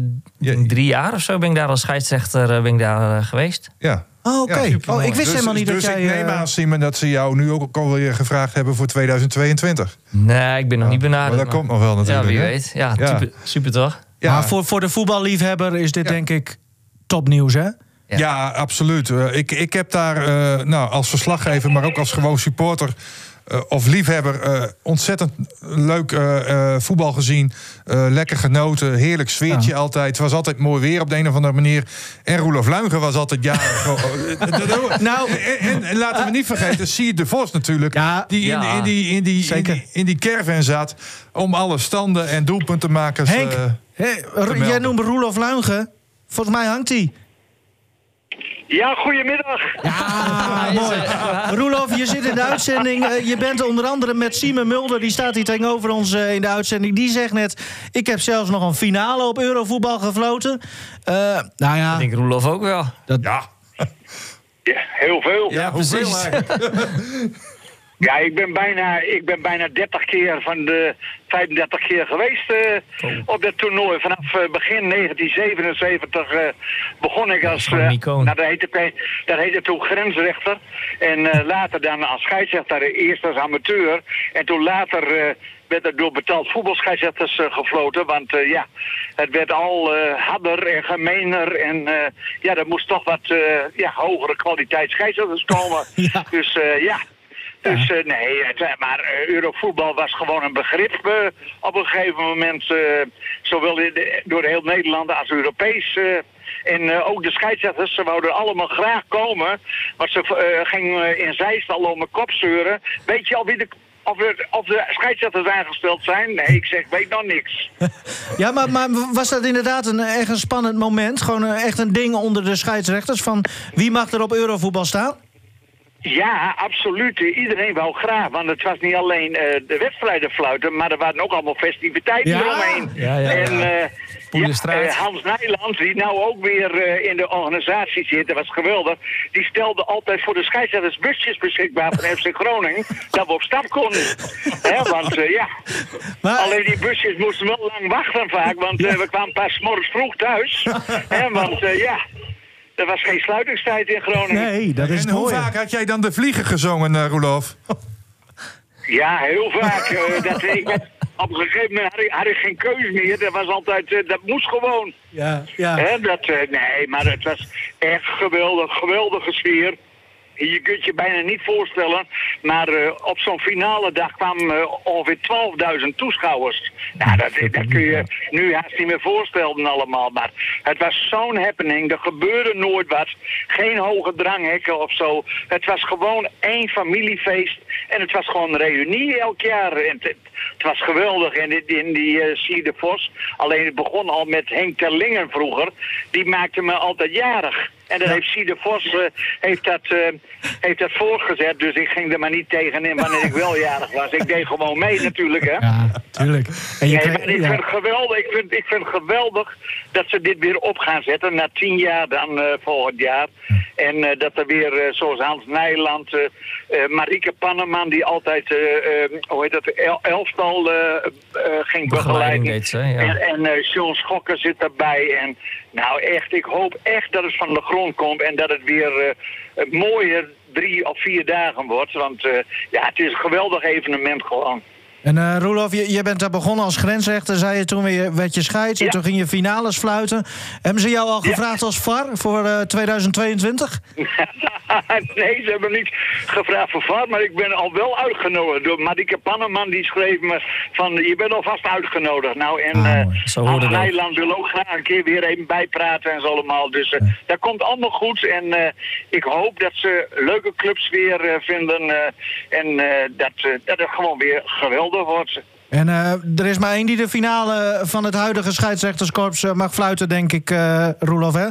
drie jaar of zo ben ik daar als scheidsrechter eh, ben ik daar, eh, geweest. Ja. Oh, oké. Ja, oh, ik wist Dus- helemaal niet dus dat jij... ik neem aan, Simon, dat ze jou nu ook alweer gevraagd hebben voor 2022. Nee, ik ben nog niet benaderd. Maar dat komt nog wel Ja, natuurlijk. wie hè? weet. Ja, Ja. Super, super toch? Ja. Maar voor, voor de voetballiefhebber is dit Ja. denk ik topnieuws, hè? Ja. Ja, absoluut. Ik, ik heb daar eh, nou, als verslaggever, maar ook als gewoon supporter of liefhebber eh, ontzettend leuk eh, eh, voetbal gezien. Eh, lekker genoten, heerlijk sfeertje altijd. Het was altijd mooi weer op de een of andere manier. En Roelof Luigen was altijd jarig. Eh, dat- Nou. en, en, en laten we niet vergeten, Siert de Vos natuurlijk. Ja. die in, Ja. in, die, in, die, in, die, in die caravan zat om alle standen en doelpuntenmakers... Henk, eh, hè, R- melden. jij noemt Roelof Luigen. Volgens mij hangt hij. Ja, goedemiddag. Ah, mooi. Roelof, je zit in de uitzending. Eh, je bent onder andere met Simon Mulder. Die staat hier tegenover ons eh, in de uitzending. Die zegt net... ik heb zelfs nog een finale op Eurovoetbal gefloten. Eh, nou ja... Ik denk Roelof ook wel. Ja. Ja, heel veel. Ja, precies. Ja, ik ben bijna, ik ben bijna 30 keer van de 35 keer geweest eh, op dat toernooi. Vanaf eh, begin 1977 eh, begon ik als... icoon. nou, dat, heette, dat heette toen grensrechter. En later dan als scheidsrechter, eerst als amateur. En toen later werd er door betaald voetbalscheidsrechters eh, gefloten. Want ja, het werd al eh, harder en gemener. En ja, er moest toch wat ja, hogere kwaliteit scheidsrechters komen. Ja. Dus ja... Dus nee, het, maar Eurovoetbal was gewoon een begrip op een gegeven moment. zowel de- door heel Nederland als Europees. en ook de scheidsrechters, ze wouden allemaal graag komen. Maar ze eh, gingen in Zeist al om mijn kop zeuren. Weet je al wie de, of, er, of de scheidsrechters aangesteld zijn? Nee, ik zeg, weet nog niks. Ja, maar, maar was dat inderdaad een echt een spannend moment? Gewoon eh, echt een ding onder de scheidsrechters van wie mag er op Eurovoetbal staan? Ja, absoluut. Iedereen wou graag, want het was niet alleen eh, de wedstrijden fluiten, maar er waren ook allemaal festiviteiten Ja. eromheen. Ja, ja, en ja. eh, eh, Hans Nijland, die nou ook weer in de organisatie zit, dat was geweldig, die stelde altijd voor de scheidsrechters busjes beschikbaar van FC Groningen, dat we op stap konden. Want ja, Maar, Alleen die busjes moesten wel lang wachten vaak, want we kwamen pas morgens vroeg thuis. Want ja, er was geen sluitingstijd in Groningen. nee, dat is En het hoe vaak had jij dan de vliegen gezongen, eh, Roelof? Ja, heel vaak. eh, dat, ik, had- op een gegeven moment had ik, had ik geen keus meer. Dat was altijd, eh, dat moest gewoon. Ja, ja. Hè, dat, eh, nee, maar het was echt geweldig, geweldige sfeer. Je kunt je bijna niet voorstellen, maar eh, op zo'n finale dag kwamen eh, ongeveer 12.000 toeschouwers. Nou, dat, dat kun je nu haast niet meer voorstellen allemaal. Maar het was zo'n happening, er gebeurde nooit wat. Geen hoge dranghekken of zo. Het was gewoon één familiefeest en het was gewoon een reunie elk jaar. En het, het was geweldig. En in, in die eh Sier de Vos, alleen het begon al met Henk Terlingen vroeger, die maakte me altijd jarig. En dan heeft Sier de Vos eh, heeft dat, eh, heeft dat voortgezet, dus ik ging er maar niet tegenin wanneer ik wel jarig was. Ik deed gewoon mee natuurlijk, hè. Ja, tuurlijk. En je Nee, krijgt- maar ik ja. vind het geweldig. Ik vind, ik vind het geweldig dat ze dit weer op gaan zetten. Na tien jaar dan eh, volgend jaar. En eh, dat er weer, zoals Hans Nijland, eh eh, Marieke Panneman, die altijd, hoe heet dat, el elftal eh, eh, ging Begeleiding begeleiden. deed ze, ja. En, en eh, John Schokker zit daarbij. En nou echt, ik hoop echt dat het van de grond komt. En dat het weer eh, een mooie drie of vier dagen wordt. Want eh, ja, het is een geweldig evenement gewoon. En eh Roelof, je, je bent daar begonnen als grensrechter, zei je toen weer, werd je scheids en Ja. toen ging je finales fluiten. Hebben ze jou al Ja. gevraagd als VAR voor eh, 2022? nee, ze hebben niet gevraagd voor VAR, maar ik ben al wel uitgenodigd door Marike Panneman. Die schreef me van, je bent alvast uitgenodigd. Nou, en ook. Nijland wil ook graag een keer weer even bijpraten en zo allemaal. Dus eh, dat komt allemaal goed. En ik hoop dat ze leuke clubs weer vinden. en dat, dat het gewoon weer geweldig wordt. En eh, er is maar één die de finale van het huidige scheidsrechterskorps eh, mag fluiten, denk ik, eh Roelof, hè?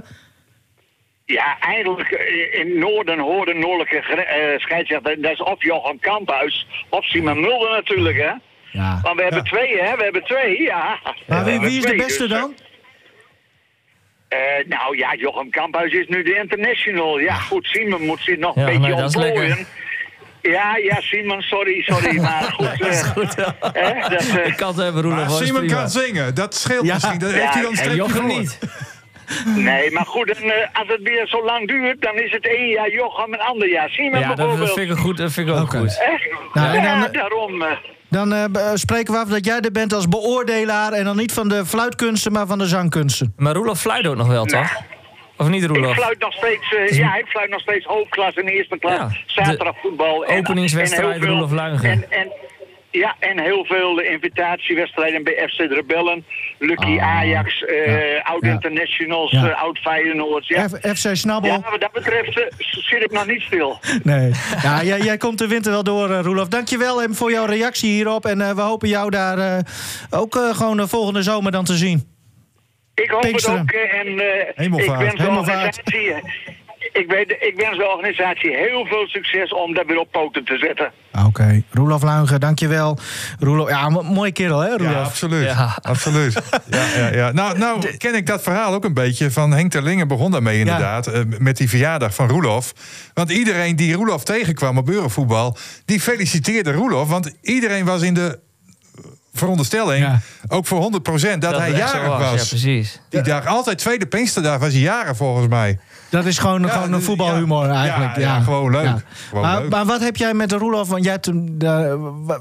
Ja, eigenlijk in Noorden hoorde noordelijke eh, scheidsrechter. Dat is of Jochem Kamphuis of Simon Mulder natuurlijk, hè. Ja. Want we hebben twee, hè? We hebben twee, ja. Maar wie, wie is de beste dus, dan? eh, nou ja, Jochem Kamphuis is nu de international. Ja, goed, Simon moet zich nog Ja, een beetje ontplooien. Ja, ja, Simon, sorry, sorry. Maar goed, eh, hè, dat, eh, Ik kan het hebben, Roelof. Maar hoor, is Simon prima. kan zingen, dat scheelt Ja. misschien. Dat Ja, heeft hij dan een Jochem voor. niet. nee, maar goed, en, eh, als het weer zo lang duurt, dan is het één jaar Jochem en ander jaar Simon Ja, dat vind ik ook goed. Dat vind ik ook goed. Nou, ja, dan- daarom. eh, Dan eh, spreken we af dat jij er bent als beoordelaar en dan niet van de fluitkunsten, maar van de zangkunsten. Maar Roelof fluit ook nog wel, toch? Of niet, Ik Roelof? fluit nog steeds, eh, ja, ik fluit nog steeds hoofdklas en eerste klas, Ja, de zaterdagvoetbal. en- openingswedstrijd en heel veel- Roelof Luigen. En, en, ja, en heel veel invitatiewedstrijden bij FC de Rebellen, Lucky Ah, Ajax, eh, ja. Oud Ja. Internationals, Ja. eh, Oud Feyenoord. Ja. F- FC Snabbel. ja, wat dat betreft zit ik nog niet stil. Nee. Ja, jij, jij komt de winter wel door, Roelof. Dankjewel hem voor jouw reactie hierop. En eh, we hopen jou daar eh, ook eh, gewoon de volgende zomer dan te zien. Ik hoop Pinksteren. het ook eh, en eh, ik Hemelvaart, wens de hemelvaart. organisatie... ik, weet, ik wens de organisatie heel veel succes om dat weer op poten te zetten. Oké, Roelof Luigen, dankjewel. Roelof, ja, mo- mooie kerel hè, Roelof? Ja, absoluut. Ja. absoluut. Ja, ja, ja. Nou, nou ken ik dat verhaal ook een beetje van Henk Terlingen begon daarmee inderdaad. eh, met die verjaardag van Roelof. Want iedereen die Roelof tegenkwam op Eurovoetbal, die feliciteerde Roelof. Want iedereen was in de veronderstelling, Ja. ook voor 100% dat, hij jarig was. Ja, precies. die dag, altijd tweede Pinksterdag was hij jarig volgens mij. Dat is gewoon, Ja, gewoon een voetbalhumor ja. eigenlijk. Ja, ja, gewoon leuk. Gewoon maar, leuk. maar wat heb jij met Roelof? Want jij hebt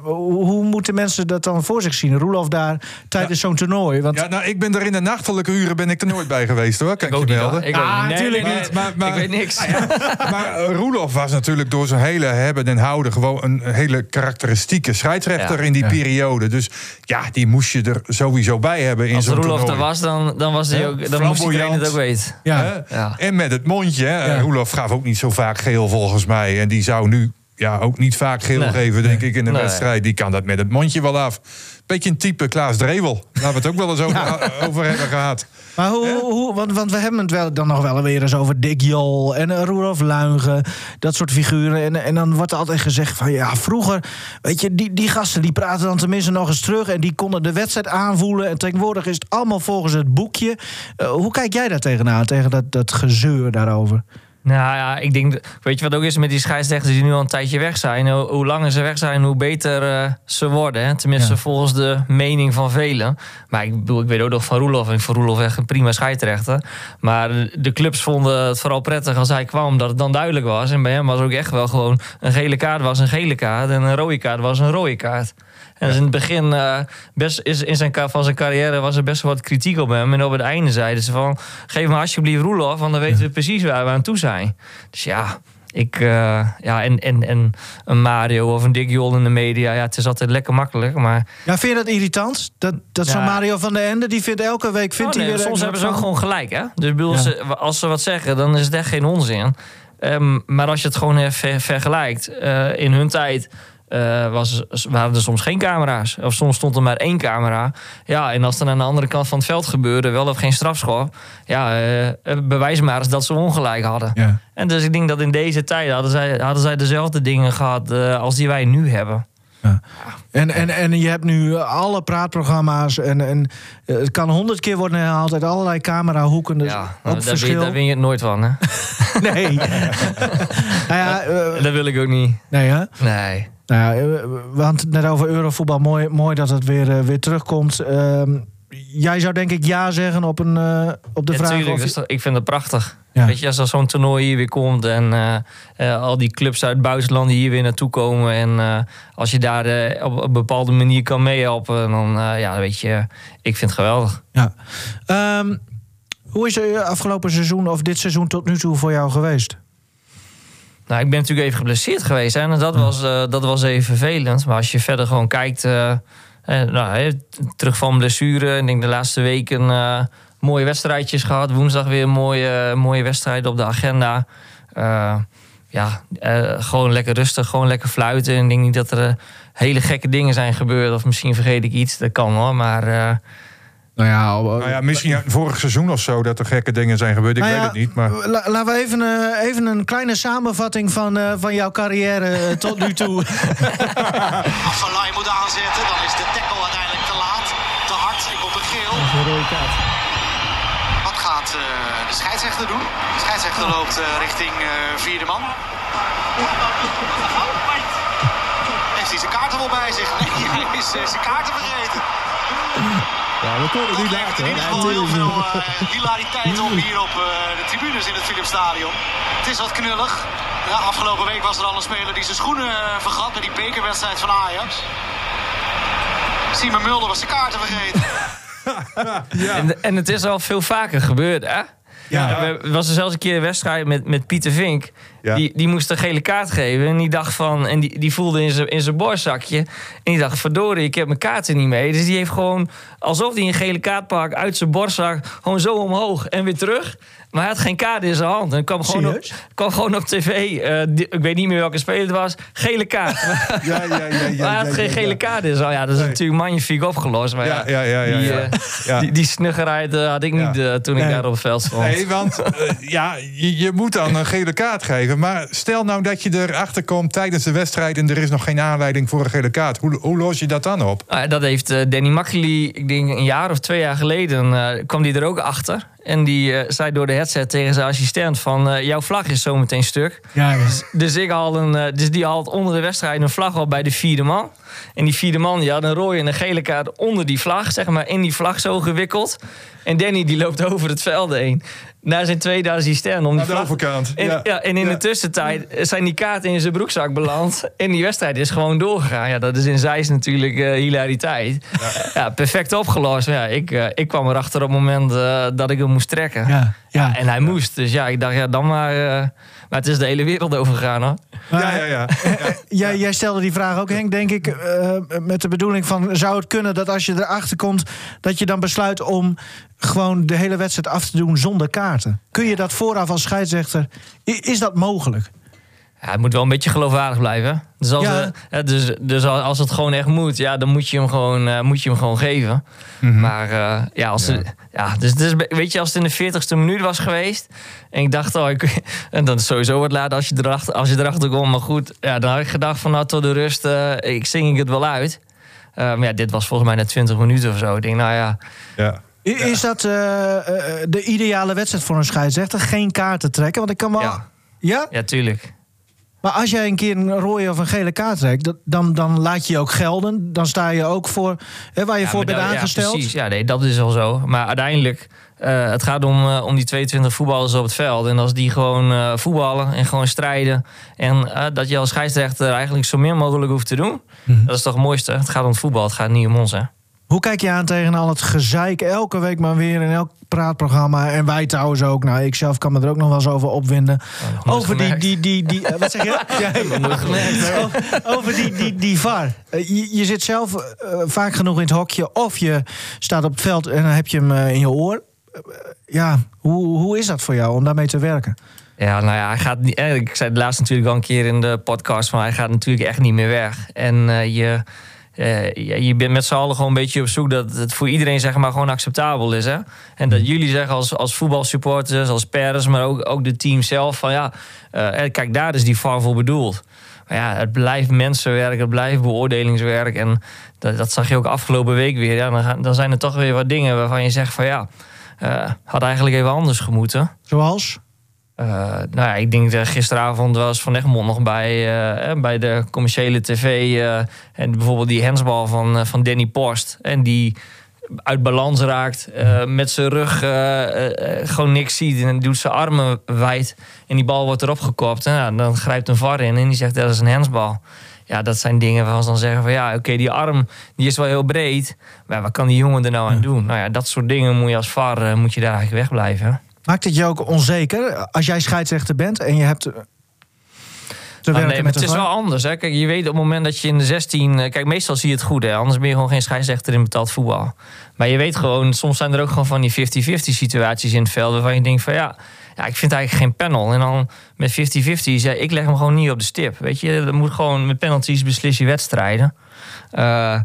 hoe moeten mensen dat dan voor zich zien? Roelof daar tijdens zo'n toernooi? Want Ja, nou, ik ben er in de nachtelijke uren ben ik er nooit bij geweest hoor. Kan ik, je niet. melden. Ik Ah. Nee, natuurlijk nee, niet. Maar- maar- ik weet niks. Maar eh, Roelof was natuurlijk door zijn hele hebben en houden gewoon een hele karakteristieke scheidsrechter Ja. in die Ja. periode. Dus ja, die moest je er sowieso bij hebben in Als zo'n Roelof er toernooi. was, dan, dan, was hij ook, dan moest iedereen het ook weten. ja. En met het mondje. Ja. Roelof gaf ook niet zo vaak geel volgens mij. En die zou nu ja, ook niet vaak geel Nee. geven, denk ik, in de Nee. wedstrijd. Die kan dat met het mondje wel af. Beetje een type Klaas Drevel. Waar we het ook wel eens over, over hebben gehad. Maar hoe, hoe want, want we hebben het wel, dan nog wel weer eens over Dick Jol en Roelof Luigen, dat soort figuren. En, en dan wordt er altijd gezegd van ja, vroeger, weet je, die, die gasten die praten dan tenminste nog eens terug en die konden de wedstrijd aanvoelen. En tegenwoordig is het allemaal volgens het boekje. Eh, hoe kijk jij daar tegenaan, tegen dat, dat gezeur daarover? Nou ja, ik denk, weet je wat ook is met die scheidsrechters die nu al een tijdje weg zijn? Hoe, hoe langer ze weg zijn, hoe beter eh, ze worden. Hè? Tenminste, Ja. volgens de mening van velen. Maar ik, bedoel, ik weet ook nog van Roelof. En ik vond Roelof echt een prima scheidsrechter. Maar de clubs vonden het vooral prettig als hij kwam, dat het dan duidelijk was. En bij hem was ook echt wel gewoon een gele kaart was een gele kaart. En een rode kaart was een rode kaart. En dus in het begin eh, best, is, in zijn, van zijn carrière was er best wel wat kritiek op hem. En op het einde zeiden ze van... geef me alsjeblieft Roelof, want dan weten we precies waar we aan toe zijn. Dus ja, ik, eh, ja en, en, en een Mario of een Dick Jol in de media... ja, het is altijd lekker makkelijk, maar... Ja, vind je dat irritant? Dat, dat zo'n Ja. Mario van der Ende, die vindt elke week vindt Oh, nee, weer soms hebben ze ook gewoon gelijk, hè? Dus ik bedoel, Ja. ze, als ze wat zeggen, dan is het echt geen onzin. Ehm, maar als je het gewoon even ver- vergelijkt... eh, in hun tijd... eh, was, waren er soms geen camera's. Of soms stond er maar één camera. Ja, en als er aan de andere kant van het veld gebeurde, wel of geen strafschop. Ja, eh, bewijs maar eens dat ze ongelijk hadden. Ja. En dus ik denk dat in deze tijd hadden zij, hadden zij dezelfde dingen gehad eh, als die wij nu hebben. En, en, en je hebt nu alle praatprogramma's en, en eh, het kan honderd keer worden herhaald uit allerlei camerahoeken. Dus Ja, nou, daar, win, verschil. daar win je het nooit van, hè? Nee. nou ja, eh, Dat wil ik ook niet. nee hè? Nee. Nou ja, eh, het net over Eurovoetbal. Mooi, mooi dat het weer, weer terugkomt. Ehm, jij zou denk ik ja zeggen op, een, op de Ja, vraag tuurlijk, of dat ik vind het prachtig. Ja. Weet je, als er zo'n toernooi hier weer komt en eh, eh, al die clubs uit het buitenland die hier weer naartoe komen. En eh, als je daar op een bepaalde manier kan meehelpen, dan ja, weet je, ik vind het geweldig. Ja. Ehm, hoe is het afgelopen seizoen of dit seizoen tot nu toe voor jou geweest? Nou, ik ben natuurlijk even geblesseerd geweest hè, en dat was, dat was even vervelend. Maar als je verder gewoon kijkt, nou, terug van blessure, ik denk de laatste weken mooie wedstrijdjes gehad. Woensdag weer een mooie, mooie wedstrijd op de agenda. Eh, ja, eh, gewoon lekker rustig, gewoon lekker fluiten. En ik denk niet dat er eh, hele gekke dingen zijn gebeurd. Of misschien vergeet ik iets, dat kan hoor. Maar eh, Nou ja, Nou ja, misschien vorig seizoen of zo dat er gekke dingen zijn gebeurd. Ik Nou weet het niet, maar... la- laten we even, eh, even een kleine samenvatting van, eh, van jouw carrière tot nu toe. Afvalai moet aanzetten, dan is de tackle uiteindelijk te laat, te hard. Ik op een geel. Wat gaat eh, de scheidsrechter doen? De scheidsrechter loopt eh, richting eh, vierde man. Heeft hij zijn kaarten wel bij zich? Nee, hij is zijn kaarten vergeten. Ja, we komen Dat levert in ieder geval heel veel hilariteit op hier op de tribunes in het Philipsstadion. Het is wat knullig. Ja, afgelopen week was er al een speler die zijn schoenen vergat bij die bekerwedstrijd van Ajax. Simon Mulder was zijn kaarten vergeten. en, en het is al veel vaker gebeerd, hè? Ja. Er was er zelfs een keer een wedstrijd met, met Pieter Vink. Ja. Die, die moest een gele kaart geven. En die dacht van. En die, die voelde in zijn, in zijn borstzakje. En die dacht: verdorie, ik heb mijn kaarten niet mee. Dus die heeft gewoon. Alsof hij een gele kaart pakt uit zijn borstzak. Gewoon zo omhoog en weer terug. Maar hij had geen kaart in zijn hand. En kwam gewoon op, kwam gewoon op tv. eh, die- ik weet niet meer welke speler het was. Gele kaart. Ja, ja, ja. ja, maar hij had ja, geen ja, gele kaart in zijn hand. Ja, dat is Nee. natuurlijk magnifiek opgelost. Maar ja, Ja, ja, ja, ja, die, ja. Ja. die, die snuggerheid eh, had ik niet toen ik daar op het veld stond. Nee, want ja, je, je moet dan een gele kaart geven. Maar stel nou dat je erachter komt tijdens de wedstrijd... en er is nog geen aanleiding voor een gele kaart. Hoe, hoe los je dat dan op? Nou, dat heeft Danny Makkely, ik denk een jaar of twee jaar geleden, kwam die er ook achter. En die eh, zei door de headset tegen zijn assistent van... eh, jouw vlag is zometeen stuk. Ja, ja. Dus, ik haal een, eh, dus die haalt onder de wedstrijd een vlag op bij de vierde man. En die vierde man die had een rode en een gele kaart onder die vlag. Zeg maar in die vlag zo gewikkeld. En Danny die loopt over het veld heen. Naar zijn tweede assistent. Om die Aan de overkant. En, ja. ja. en in Ja. de tussentijd zijn die kaarten in zijn broekzak beland. En die wedstrijd is gewoon doorgegaan. Ja, dat is in Zeist natuurlijk eh, hilariteit. Ja. perfect opgelost. Maar Ja, ik, eh, ik kwam erachter op het moment eh, dat ik hem moest trekken. Ja, ja. En hij moest. Dus ja, ik dacht, ja, dan maar. Eh, maar het is de hele wereld overgegaan hoor. Ja, ja, ja. Jij, jij stelde die vraag ook, Henk, denk ik, eh, met de bedoeling van... zou het kunnen dat als je erachter komt... dat je dan besluit om gewoon de hele wedstrijd af te doen zonder kaarten? Kun je dat vooraf als scheidsrechter... Is dat mogelijk? Ja, het moet wel een beetje geloofwaardig blijven. Dus als, Ja. eh, hè, dus, dus als het gewoon echt moet, ja, dan moet je hem gewoon, eh, moet je hem gewoon geven. Maar eh, ja, als ja. ja, dus, dus weet je, als het in de 40ste minuut was geweest. En ik dacht, oh, ik, en dan is het sowieso wat laat als je erachter, als je erachter komt. Maar goed, ja, dan had ik gedacht van nou tot de rust, eh, ik zing ik het wel uit. Maar ja, dit was volgens mij net 20 minuten of zo. Ik denk, nou ja, ja. Is dat eh, eh, de ideale wedstrijd voor een scheidsrechter? Geen kaarten trekken? Want ik kan wel... Ja. Ja? ja, tuurlijk. Maar als jij een keer een rode of een gele kaart trekt... dan, dan laat je je ook gelden. Dan sta je ook voor hè, waar je Ja, voor bent dat- aangesteld. Ja, precies. Ja, nee, dat is al zo. Maar uiteindelijk, eh, het gaat om, eh, om die 22 voetballers op het veld. En als die gewoon eh, voetballen en gewoon strijden... en dat je als scheidsrechter eigenlijk zo min mogelijk hoeft te doen... Mhm. dat is toch het mooiste. Het gaat om het voetbal, het gaat niet om ons, hè. Hoe kijk je aan tegen al het gezeik? Elke week maar weer in elk praatprogramma. En wij trouwens ook. Nou, ik zelf kan me er ook nog wel eens over opwinden. nooit over die, die, die, die, eh, Wat zeg je? Ja, over, over die, die, die VAR. Eh, je, je zit zelf eh, vaak genoeg in het hokje. Of je staat op het veld en dan heb je hem in je oor. Ja, hoe, hoe is dat voor jou om daarmee te werken? Ja, nou ja, hij gaat niet. Ik zei het laatst natuurlijk al een keer in de podcast, maar hij gaat natuurlijk echt niet meer weg. En je, eh, je, bent met z'n allen gewoon een beetje op zoek dat het voor iedereen zeg maar gewoon acceptabel is. Hè? En dat jullie zeggen als, als voetbalsupporters, als pers, maar ook, ook de team zelf van ja, eh, kijk, daar is die VAR voor bedoeld. Maar ja, het blijft mensenwerk, het blijft beoordelingswerk. En dat, dat zag je ook afgelopen week weer. Ja, dan, gaan- dan zijn er toch weer wat dingen waarvan je zegt van ja, eh, had eigenlijk even anders gemoeten. Zoals? Eh, nou ja, ik denk dat gisteravond was Van Egmond nog bij, eh, eh, bij de commerciële tv. en bijvoorbeeld die hensbal van, van Danny Post. En die uit balans raakt, met zijn rug gewoon niks ziet. En doet zijn armen wijd. En die bal wordt erop gekopt. En ja, dan grijpt een VAR in en die zegt dat is een hensbal. Ja, dat zijn dingen waarvan ze dan zeggen van ja, oké, die arm die is wel heel breed. Maar wat kan die jongen er nou aan doen? Nou ja, dat soort dingen moet je als VAR moet je daar eigenlijk wegblijven. Maakt het je ook onzeker als jij scheidsrechter bent en je hebt eh, te Ah, nee, maar het is wel anders. Hè. Kijk, je weet op het moment dat je in de 16... eh, Kijk, meestal zie je het goed. Hè. Anders ben je gewoon geen scheidsrechter in betaald voetbal. Maar je weet gewoon... Soms zijn er ook gewoon van die 50-50 situaties in het veld... waarvan je denkt van ja... Ja, ik vind eigenlijk geen panel. En dan met 50-50 zei ik leg hem gewoon niet op de stip. Weet je, dat moet gewoon met penalties beslis je wedstrijden. Eh,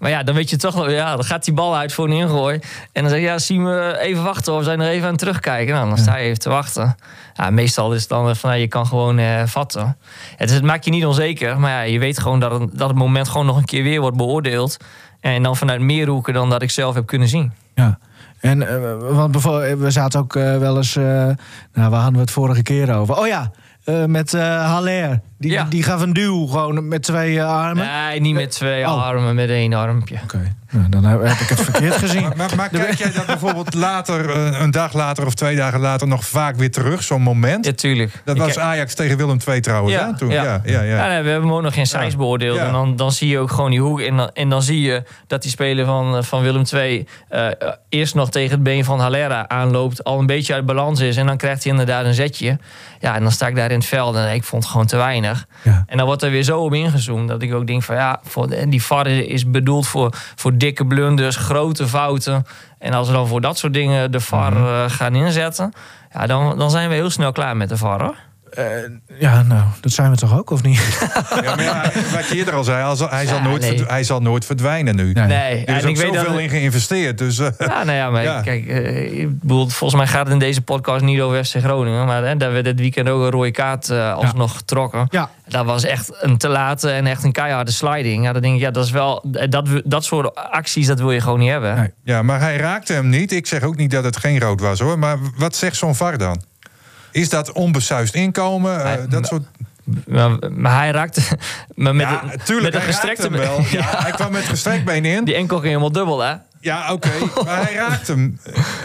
maar ja, dan weet je toch wel, ja, dan gaat die bal uit voor een ingooi. En dan zeg je, ja, zien we even wachten of we zijn er even aan het terugkijken. Nou, dan sta je even te wachten. Ja, meestal is het dan van, nou, je kan gewoon eh, vatten. Het, is- het maakt je niet onzeker, maar ja, je weet gewoon dat het, dat het moment gewoon nog een keer weer wordt beoordeeld. En dan vanuit meer hoeken dan dat ik zelf heb kunnen zien. Ja. En eh, want bijvoorbeeld, we zaten ook eh, wel eens. eh, nou, waar hadden we het vorige keer over? Oh ja, eh, met eh Haller. Die, Ja. die gaf een duw gewoon met twee eh, armen. Nee, niet met twee Oh. armen, met één armpje. Oké, nou, dan heb heb ik het verkeerd gezien. Maar, maar, maar kijk jij dat bijvoorbeeld later, een dag later of twee dagen later, nog vaak weer terug, zo'n moment? Ja, tuurlijk. Dat Ik was Ajax tegen Willem II trouwens, hè? Toen, ja, ja, ja. Ja, nee, we hebben hem ook nog geen size beoordeeld. Ja. En dan, dan zie je ook gewoon die hoek. En dan, en dan zie je dat die speler van, van Willem II... eerst nog tegen het been van Halera aanloopt... al een beetje uit balans is. En dan krijgt hij inderdaad een zetje. Ja, en dan sta ik daar in het veld. En ik vond het gewoon te weinig. Ja. En dan wordt er weer zo op ingezoomd dat ik ook denk van ja, voor, en die VAR is bedoeld voor, voor dikke blunders, grote fouten. En als we dan voor dat soort dingen de VAR Mhm. eh, gaan inzetten, ja, dan, dan zijn we heel snel klaar met de VAR hoor. Ja, nou, dat zijn we toch ook, of niet? Ja, maar ja, wat je eerder al zei, hij zal, hij zal, Ja, nooit, nee. verd- hij zal nooit verdwijnen nu. Nee. Nee, Er is en ook ik zoveel dat. in geïnvesteerd. Dus, eh, Ja, nou ja, maar Ja. kijk, eh, ik bedoel, volgens mij gaat het in deze podcast niet over FC Groningen. Maar hè, daar werd dit weekend ook een rode kaart eh, alsnog getrokken. Ja. Dat was echt een te late en echt een keiharde sliding. Ja, dan denk ik, ja, dat is wel. Dat, dat soort acties, dat wil je gewoon niet hebben. Nee. ja, maar hij raakte hem niet. Ik zeg ook niet dat het geen rood was hoor. Maar wat zegt zo'n VAR dan? Is dat onbesuist inkomen? Eh, Nee, dat soort... Maar, maar hij raakte. Maar met, Ja, een- tuurlijk, met een hij gestrekte hem wel. Ja, Hij kwam met gestrekt been in. Die enkel ging helemaal dubbel, hè? Ja, oké. Maar hij raakte hem.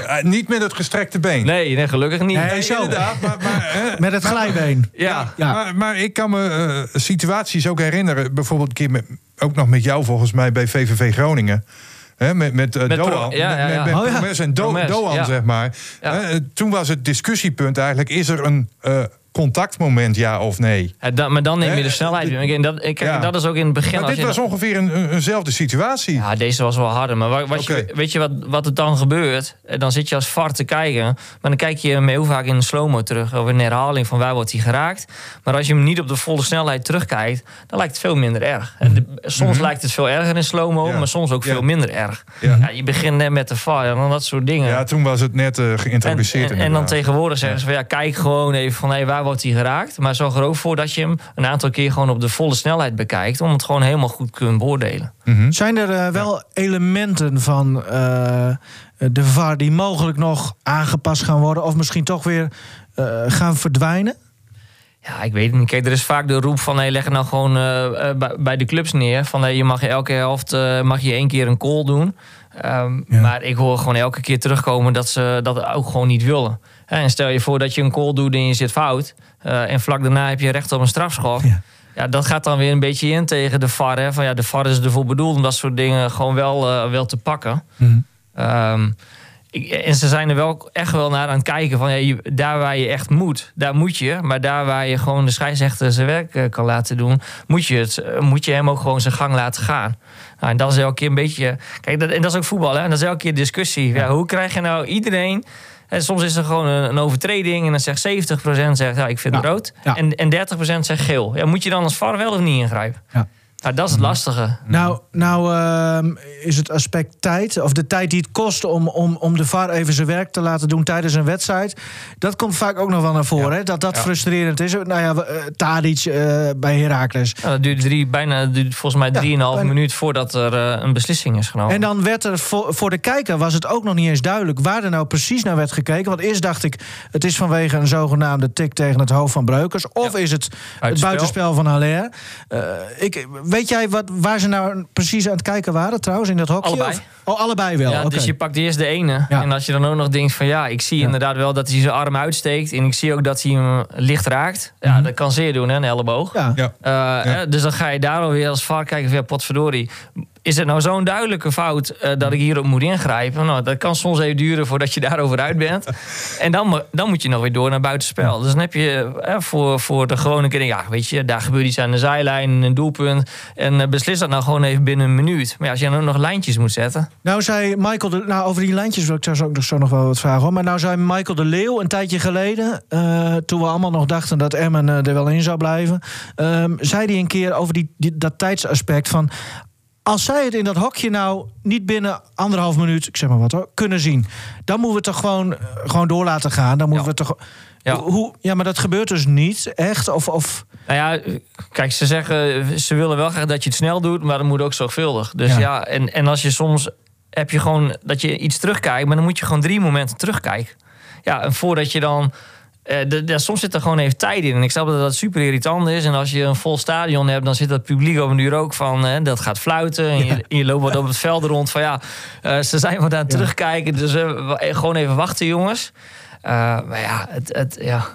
Eh, niet met het gestrekte been. Nee, nee gelukkig niet. Nee, Nee, zo. inderdaad. Maar, Met het glijbeen. Ja. Ja. Maar, maar ik kan me eh, situaties ook herinneren. Bijvoorbeeld een keer met, ook nog met jou volgens mij bij VVV Groningen. Hè, met met, eh, Doan. ja, ja, Met, ja. met Oh, ja. Promes en Do- Promes, Doan, ja. zeg maar. Ja. Hè, toen was het discussiepunt eigenlijk... is er een eh, contactmoment, ja of nee? Dan- maar dan neem je de snelheid. En dat, ik, Ja. dat is ook in het begin. Maar als dit je was dan- ongeveer een, een- eenzelfde situatie. Ja, deze was wel harder. Maar wat, wat je, Oké. weet je wat, wat er dan gebeurt? Eh, Dan zit je als VAR te kijken. Maar dan kijk je hem heel vaak in een slow-mo terug. Of in een herhaling van waar wordt hij geraakt. Maar als je hem niet op de volle snelheid terugkijkt... dan lijkt het veel minder erg. En de- soms lijkt het veel erger in slow-mo. Mhm. Ja. Maar soms ook Ja. veel minder erg. Ja. Ja. je begint net met de VAR en dan dat soort dingen. Ja, toen was het net eh, En, geïntroduceerd. en, en dan inderdaad. tegenwoordig zeggen ze van ja, kijk gewoon even van hé, waar wordt hij geraakt. Maar zorg er ook voor dat je hem een aantal keer gewoon op de volle snelheid bekijkt. Om het gewoon helemaal goed te kunnen beoordelen. Zijn er eh, wel elementen van eh, de VAR die mogelijk nog aangepast gaan worden... of misschien toch weer eh, gaan verdwijnen? Ja, ik weet het niet. Kijk, er is vaak de roep van hey, leg het nou gewoon bij, de clubs neer. Van hey, je mag elke helft eh, mag je één keer een call doen. Ehm, Ja. Maar ik hoor gewoon elke keer terugkomen dat ze dat ook gewoon niet willen. En stel je voor dat je een call doet en je zit fout. eh, en vlak daarna heb je recht op een strafschop. Ja. Ja. dat gaat dan weer een beetje in tegen de VAR. Hè? Van, ja, de VAR is ervoor bedoeld om dat soort dingen gewoon wel, eh, wel te pakken. Mhm. Ehm, ik, en ze zijn er wel echt wel naar aan het kijken van ja, je- daar waar je echt moet, daar moet je. Maar daar waar je gewoon de scheidsrechter zijn werk eh, kan laten doen, moet je, het, moet je hem ook gewoon zijn gang laten gaan. Nou, en dat is elke keer een beetje. Kijk, dat, en dat is ook voetbal, hè? En dat is elke keer discussie. Ja, hoe krijg je nou iedereen. En soms is er gewoon een, een overtreding en dan zegt 70% zegt ja, ik vind het rood. ja. En, en 30% zegt geel. Ja, moet je dan als VAR wel of niet ingrijpen? Ja. Nou, dat is het lastige. Nou, nou ehm, is het aspect tijd, of de tijd die het kost om, om, om de VAR even zijn werk te laten doen tijdens een wedstrijd. Dat komt vaak ook nog wel naar voren, hè? dat dat Ja. frustrerend is. Nou ja, we- eh, Tadic eh, bij Heracles. Dat duurt drie, bijna duurt volgens mij Ja, 3,5 en- minuut voordat er eh, een beslissing is genomen. En dan werd er voor, voor de kijker was het ook nog niet eens duidelijk waar er nou precies naar werd gekeken. Want eerst dacht ik, het is vanwege een zogenaamde tik tegen het hoofd van Breukers. Of Ja. is het het Buitenspel. buitenspel van Haller. Eh, ik, weet jij wat, waar ze nou precies aan het kijken waren trouwens in dat hokje? Allebei. Of- oh, allebei wel. Ja. Dus je pakt eerst de ene. Ja. En als je dan ook nog denkt van ja, ik zie Ja. inderdaad wel dat hij zijn arm uitsteekt. En ik zie ook dat hij hem licht raakt. Ja, Mhm. dat kan zeer doen, hè, een elleboog. Ja. Ja. Eh, hè, dus dan ga je daar alweer als VAR kijken van ja, potverdorie. Is het nou zo'n duidelijke fout eh, dat ik hierop moet ingrijpen? Nou, dat kan soms even duren voordat je daarover uit bent. en dan, dan moet je nog weer door naar buitenspel. Dus dan heb je eh, voor, voor de gewone keer, ja, weet je, daar gebeurt iets aan de zijlijn, een doelpunt. En eh, beslis dat nou gewoon even binnen een minuut. Maar als je dan nog lijntjes moet zetten. Nou zei Michael, de, nou over die lijntjes wil ik trouwens ook nog zo nog wel wat vragen hoor. Maar nou zei Michael de Leeuw een tijdje geleden, toen we allemaal nog dachten dat Emmen er wel in zou blijven, ehm, zei hij een keer over die- dat tijdsaspect van. Als zij het in dat hokje nou niet binnen anderhalf minuut, ik zeg maar wat hoor, kunnen zien, dan moeten we het toch gewoon, eh, gewoon door laten gaan. Dan moeten Ja. we toch. Ja. Hoe, ja, maar dat gebeurt dus niet echt. Of, of Nou ja, kijk, ze zeggen ze willen wel graag dat je het snel doet, maar dat moet ook zorgvuldig. Dus Ja. ja, en, en als je soms heb je gewoon dat je iets terugkijkt, maar dan moet je gewoon drie momenten terugkijken. Ja, en voordat je dan. Eh, de, de- soms zit er gewoon even tijd in. En ik snap dat dat super irritant is. En als je een vol stadion hebt, dan zit dat publiek op een duur ook van. hè, dat gaat fluiten. En je, en je loopt wat op het veld rond van ja, eh, ze zijn wat aan het terugkijken. Dus eh, gewoon even wachten, jongens. Eh, maar ja, het, het, ja.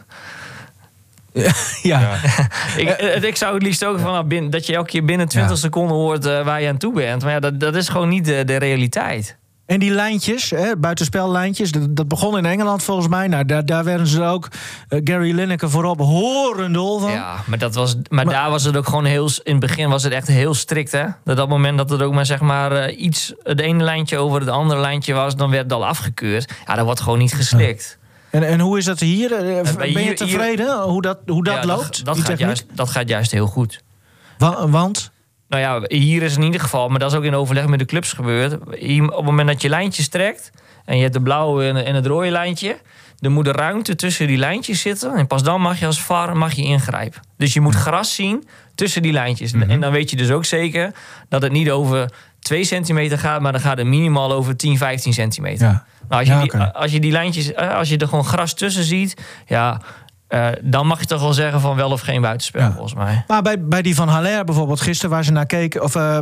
ja. Ik, ik zou het liefst ook van binnen, dat je elke keer binnen 20 Ja. seconden hoort waar je aan toe bent. Maar ja, dat, dat is gewoon niet de, de realiteit. En die lijntjes, hè, buitenspellijntjes, dat, dat begon in Engeland volgens mij. Nou, daar, daar werden ze ook, eh, Gary Lineker voorop, horendol van. Ja, maar, dat was, maar, daar was het ook gewoon heel... In het begin was het echt heel strikt, hè? Dat dat moment dat het ook maar zeg maar eh, iets... Het ene lijntje over het andere lijntje was, dan werd het al afgekeurd. Ja, dat wordt gewoon niet geslikt. En, en hoe is dat hier? Eh, Ben je hier- tevreden hoe dat, hoe dat Ja, loopt? Dat, gaat juist, dat gaat juist heel goed. Wa- want? Nou ja, hier is in ieder geval, maar dat is ook in overleg met de clubs gebeurd. Hier, op het moment dat je lijntjes trekt en je hebt de blauwe en, het rode lijntje, er moet er ruimte tussen die lijntjes zitten. En pas dan mag je als VAR mag je ingrijpen. Dus je moet gras zien tussen die lijntjes. Mhm. En dan weet je dus ook zeker dat het niet over 2 centimeter gaat, maar dan gaat het minimaal over 10, 15 centimeter. Ja. Nou, als, je Ja, die, als je die lijntjes, eh, als je er gewoon gras tussen ziet, ja, eh, dan mag je toch wel zeggen van wel of geen buitenspel, Ja. volgens mij. Maar bij, bij die van Haller bijvoorbeeld, gisteren waar ze naar keken, of eh,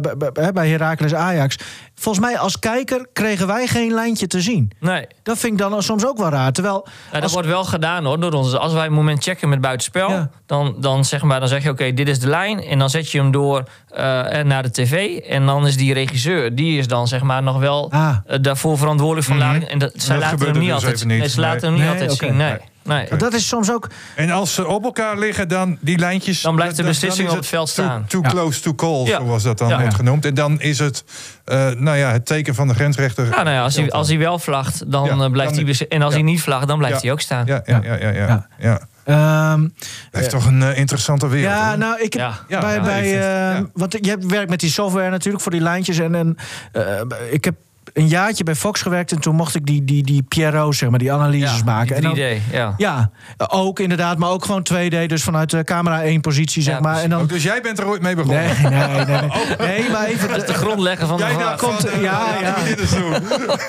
bij- Heracles Ajax. Volgens mij als kijker kregen wij geen lijntje te zien. Nee. Dat vind ik dan soms ook wel raar. Terwijl, Ja, dat als- wordt wel gedaan hoor, door ons. Als wij een moment checken met buitenspel, Ja. dan, dan, zeg maar, dan zeg je: oké, dit is de lijn. En dan zet je hem door eh, naar de tv. En dan is die regisseur, die is dan zeg maar nog wel Ah. daarvoor verantwoordelijk voor lading. En dat, zij Dat laten hem niet dus altijd, niet. nee, ze laten hem niet Nee, altijd oké. zien. Nee. Nee. dat is soms ook. En als ze op elkaar liggen, dan die lijntjes... Dan blijft de beslissing is op het veld too- staan. Too, Ja. close to call, Ja. zoals dat dan Ja. wordt genoemd. En dan is het, eh, nou ja, het teken van de grensrechter. Ja, nou ja, als, hij, als hij wel vlagt, dan Ja, eh, blijft dan- hij. bes- En als ja. hij niet vlagt, dan blijft Ja. hij ook staan. Ja, ja, ja, ja. ja, Ja. ja. ehm, Heeft toch een eh, interessante wereld. ja, hoor. nou, ik heb Ja. Bij, ja, bij eh, ja. want je hebt werkt met die software natuurlijk voor die lijntjes en, en eh, ik heb een jaartje bij Fox gewerkt en toen mocht ik die die die Pierrot zeg maar die analyses Ja, maken. En die dan- 3D, ja. Ja, ook inderdaad, maar ook gewoon 2D, dus vanuit de camera 1 positie zeg Ja, maar. En dan Oh, dus jij bent er ooit mee begonnen? Nee, nee, nee. Nee, nee maar even. Dat is de grond leggen van de Jij dacht komt- van, eh, ja, ja.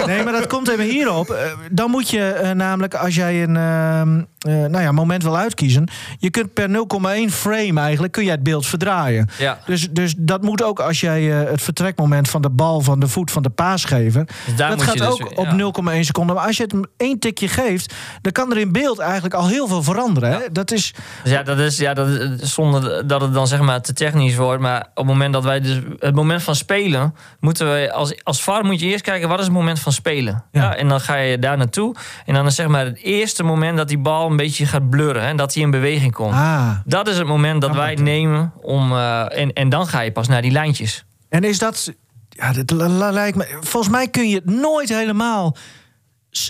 Nee, maar dat komt even hierop. Eh, Dan moet je eh, namelijk, als jij een ehm, eh, nou ja, moment wil uitkiezen... je kunt per 0,1 frame eigenlijk kun jij het beeld verdraaien. Ja. Dus, dus dat moet ook als jij eh, het vertrekmoment van de bal van de voet van de paasgever... Dus daar dat gaat dus ook op ja. 0,1 seconde. Maar als je het één tikje geeft... dan kan er in beeld eigenlijk al heel veel veranderen. Hè? Dat is... Dus ja, dat is, ja, dat is zonder dat het dan zeg maar te technisch wordt. Maar op het moment dat wij dus het moment van spelen, moeten we als, als VAR moet je eerst kijken wat is het moment van spelen. Ja. en dan ga je daar naartoe. En dan is zeg maar het eerste moment dat die bal een beetje gaat blurren en dat hij in beweging komt. Ah. Dat is het moment dat wij nemen om. eh, en, en dan ga je pas naar die lijntjes. En is dat... Ja, dat lijkt me... Volgens mij kun je het nooit helemaal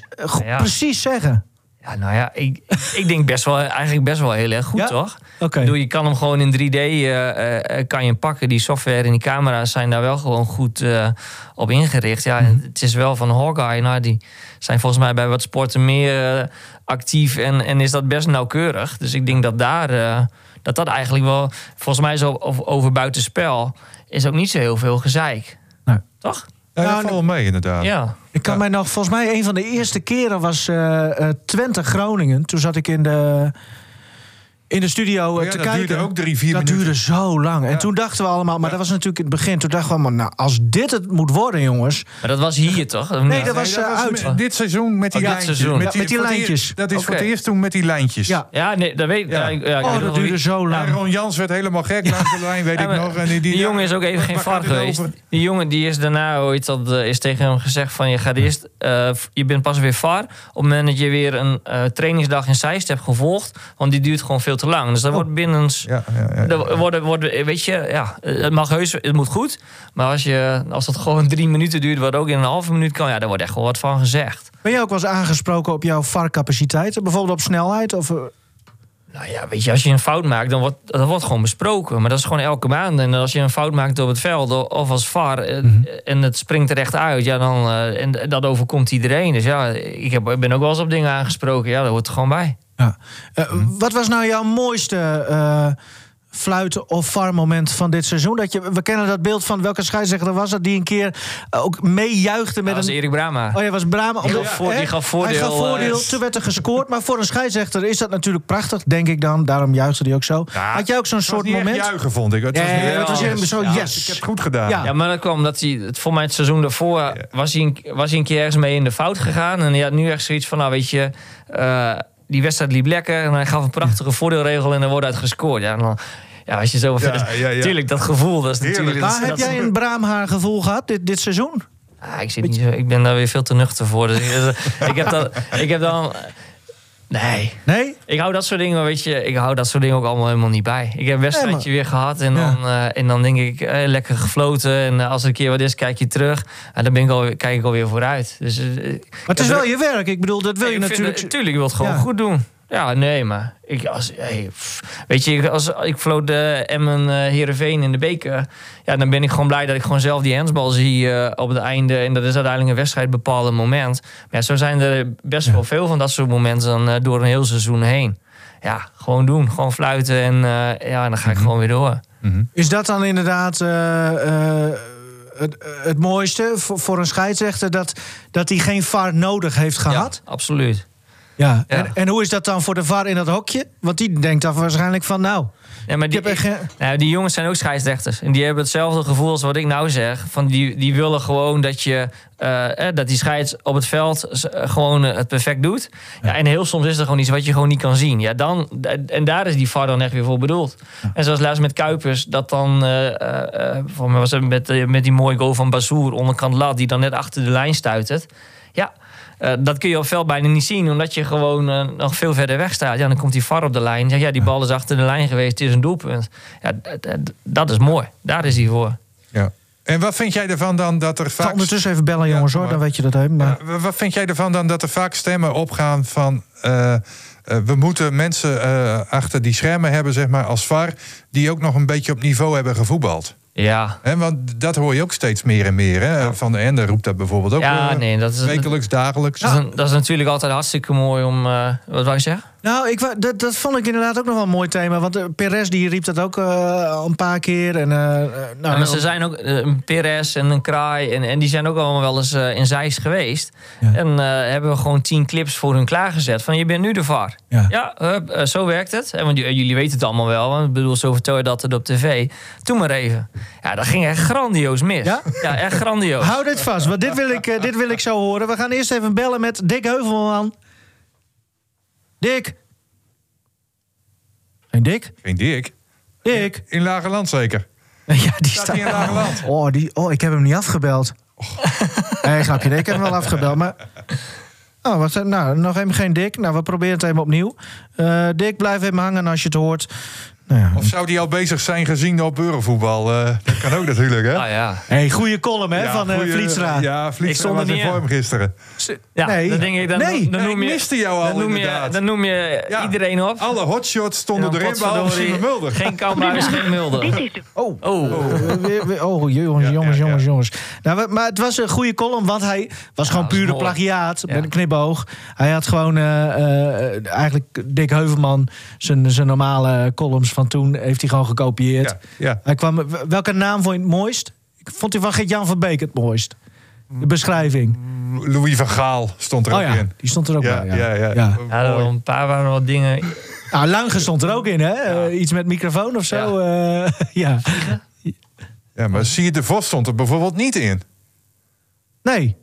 eh, Ja. precies zeggen. Ja, nou ja, ik, ik denk best wel, eigenlijk best wel heel erg goed, Ja? toch? Oké. Ik bedoel, je kan hem gewoon in 3D eh, kan je hem pakken. Die software en die camera's zijn daar wel gewoon goed op ingericht. Ja, Mhm. Het is wel van Hawkeye. Nou, die zijn volgens mij bij wat sporten meer actief en, en is dat best nauwkeurig. Dus ik denk dat daar eh, dat dat eigenlijk wel, volgens mij zo over, over buitenspel, is ook niet zo heel veel gezeik. Nee. Toch? Ja, dat Nou, valt wel mee, inderdaad. Ja. Ik kan mij nog, volgens mij, een van de eerste keren was eh eh, Twente Groningen. Toen zat ik in de, in de studio eh, Ja, te dat kijken. duurde ook drie, vier dat minuten. duurde zo lang. En Ja. toen dachten we allemaal, maar dat was natuurlijk in het begin. Toen dachten we allemaal, nou, als dit het moet worden, jongens. Maar dat was hier toch? Nee, dat was, eh, uit. met- dit seizoen met die Oh, lijntjes. seizoen. Ja, met die lijntjes. eerst- dat is voor het eerst toen met die lijntjes. Ja. Ja, nee, dat weet ik. Ja. Ja. ik- ja, ik Oh, dat duurde zo lang. Ron Jans werd helemaal gek langs de lijn, weet Ja, ik nog. En die, Die jongen is ook even geen VAR dit geweest. Die jongen die is daarna ooit dat eh, is tegen hem gezegd van je gaat eerst, eh, je bent pas weer VAR op het moment dat je weer een eh, trainingsdag in Zeist hebt gevolgd, want die duurt gewoon veel te lang. Dus dat wordt binnen, Oh. Ja, ja, ja. worden, worden, weet je, ja, het mag heus, het moet goed, maar als je als dat gewoon drie minuten duurt, wat ook in een halve minuut kan, ja, daar wordt echt wel wat van gezegd. Ben je ook wel eens aangesproken op jouw VAR-capaciteiten? Bijvoorbeeld op snelheid? Of, eh, Nou ja, weet je, als je een fout maakt, dan wordt dat wordt gewoon besproken. Maar dat is gewoon elke maand. En als je een fout maakt op het veld of als VAR eh, Mhm. en het springt er echt uit, ja, dan eh, en dat overkomt iedereen. Dus ja, ik, heb, ik ben ook wel eens op dingen aangesproken. Ja, dat hoort er gewoon bij. Ja. Eh, Wat was nou jouw mooiste eh fluiten of VAR-moment van dit seizoen? Dat je, we kennen dat beeld van welke scheidsrechter was dat die een keer ook meejuichte met Dat was een... Erik Brama. Oh ja, was Brama. Die omdat- gaf voor- die gaf Hij voordeel, gaf voordeel, eh, toen werd er gescoord. Maar voor een scheidsrechter is dat natuurlijk prachtig, denk ik dan. Daarom juichte hij ook zo. Ja, Had jij ook zo'n soort moment? juichen, vond ik. Het was niet het was zo, Ja, yes. Ik heb het goed gedaan. Ja. Ja, maar dat kwam dat hij, het, voor mij het seizoen daarvoor, was, hij een, was hij een keer ergens mee in de fout gegaan. En hij had nu echt zoiets van, nou weet je, eh, die wedstrijd liep lekker. En hij gaf een prachtige voordeelregel en er wordt uit gescoord. Ja, en dan, ja, als je zo Ja, ja, ja. Tuurlijk, dat gevoel, dat is Heerlijk. natuurlijk... Maar dat- heb dat- jij een Braamhaar gevoel gehad dit, dit seizoen? Ah, ik, zit niet zo, ik ben daar weer veel te nuchter voor. Dus ik, ik heb dan... Ik heb dan Nee. Nee? Ik hou dat soort dingen, weet je, ik hou dat soort dingen ook allemaal helemaal niet bij. Ik heb een wedstrijdje weer gehad en dan, eh, en dan denk ik, eh, lekker gefloten. En eh, als er een keer wat is, kijk je terug. En dan ben ik al, kijk ik alweer vooruit. Dus, eh, Maar het is wel je werk. Ik bedoel, dat wil je vind natuurlijk... tuurlijk, je wilt het gewoon Ja. goed doen. Ja, nee, maar ik, als, hey, pff, weet je, als ik vloot de Emmen eh Heerenveen in de beker, ja, dan ben ik gewoon blij dat ik gewoon zelf die handsbal zie eh, op het einde. En dat is uiteindelijk een wedstrijd bepaalde moment. Maar ja, zo zijn er best wel veel van dat soort momenten dan, eh, door een heel seizoen heen. Ja, gewoon doen, gewoon fluiten en eh, ja, dan ga ik Mhm. gewoon weer door. Is dat dan inderdaad eh, eh, het, het mooiste voor, voor een scheidsrechter... dat, dat hij geen VAR nodig heeft gehad? absoluut. Ja. En, en hoe is dat dan voor de VAR in dat hokje? Want die denkt dan waarschijnlijk van... nou, Ja, maar die, nou, die jongens zijn ook scheidsrechters. En die hebben hetzelfde gevoel als wat ik nou zeg. Van die, die willen gewoon dat, je, eh, eh, dat die scheids op het veld eh, gewoon het perfect doet. Ja. en heel soms is er gewoon iets wat je gewoon niet kan zien. Ja, dan, en daar is die VAR dan echt weer voor bedoeld. En zoals laatst met Kuipers, dat dan... voor mij was het met, met die mooie goal van Bazoer onderkant lat... die dan net achter de lijn stuitert. Ja, eh, dat kun je op veld bijna niet zien, omdat je gewoon eh, nog veel verder weg staat. Ja, dan komt die VAR op de lijn. Ja, ja, die bal is achter de lijn geweest, het is een doelpunt. Ja, dat is mooi. Daar is hij voor. Ja. En wat vind jij ervan dan dat er ga vaak... ondertussen even bellen, jongens, hoor. Dan weet je dat even. Maar... Ja, wat vind jij ervan dan dat er vaak stemmen opgaan van... eh, eh, we moeten mensen eh, achter die schermen hebben, zeg maar, als VAR... die ook nog een beetje op niveau hebben gevoetbald? Ja. Hè, want dat hoor je ook steeds meer en meer. Hè? Van de Ende roept dat bijvoorbeeld ook Ja, eh, nee, dat is- wekelijks, dagelijks. Dat, is, een- dat is natuurlijk altijd hartstikke mooi om... eh, wat wou je zeggen? Nou, ik, dat, dat vond ik inderdaad ook nog wel een mooi thema. Want uh, Perez die riep dat ook al een paar keer. En, eh, nou, maar ze zijn ook een Perez en een Kraai en, en die zijn ook allemaal wel eens in Zeist geweest. En hebben we gewoon tien clips voor hun klaargezet van je bent nu de VAR. Ja, zo werkt het. En want jullie weten het allemaal wel. Want ik bedoel, zo vertel je dat het op tv. Doe maar even. Ja, dat ging echt grandioos mis. Ja, echt grandioos. Hou dit vast, want dit wil, ik, dit wil ik zo horen. We gaan eerst even bellen met Dick Heuvelman. Dick. Geen Dick? Geen Dick. Dick. In Lagerland zeker. Ja, die Staat in Lagerland? Oh, die, oh, ik heb hem niet afgebeld. Nee, grapje. Nee, ik heb hem wel afgebeld. Maar... Oh, wat, nou, nog even geen Dick. Nou, we proberen het even opnieuw. Eh Dick, blijf even hangen als je het hoort. Nou ja. Of zou die al bezig zijn gezien op Eurovoetbal? Eh, dat kan ook natuurlijk, hè? Ah ja. Hey, goede column hè, Ja, van eh goeie- Vlietstra. Ja, Ik Vlietstra stond er was in niet in. vorm gisteren. Ja, Nee. dan denk ik, dan, Nee. dan noem ik je, miste jou al dan noem je, dan noem je Ja. iedereen op. Alle hotshots stonden erin, behalve Simon Mulder. Geen Kamba is geen Mulder. Oh. Oh. Eh, weer- weer- oh, jongens, jongens, jongens, jongens. Nou, maar het was een goede column, want hij was gewoon is pure mooi. plagiaat Ja. met een knipoog. Hij had gewoon eh, eh, eigenlijk Dick Heuvelman, zijn, zijn normale columns van toen, heeft hij gewoon gekopieerd. Ja, ja. Hij kwam, welke naam vond je het mooist? Ik vond die van Gert-Jan van Beek het mooist. De beschrijving. Louis van Gaal stond er Oh ook ja, in. die stond er ook Ja, bij. ja, ja. ja. Ja, er waren een paar waren wat dingen. Nou, Luigen stond er ook in, hè? Eh, iets met microfoon of zo. Ja. ja. Ja, maar Sier de Vos stond er bijvoorbeeld niet in. Nee.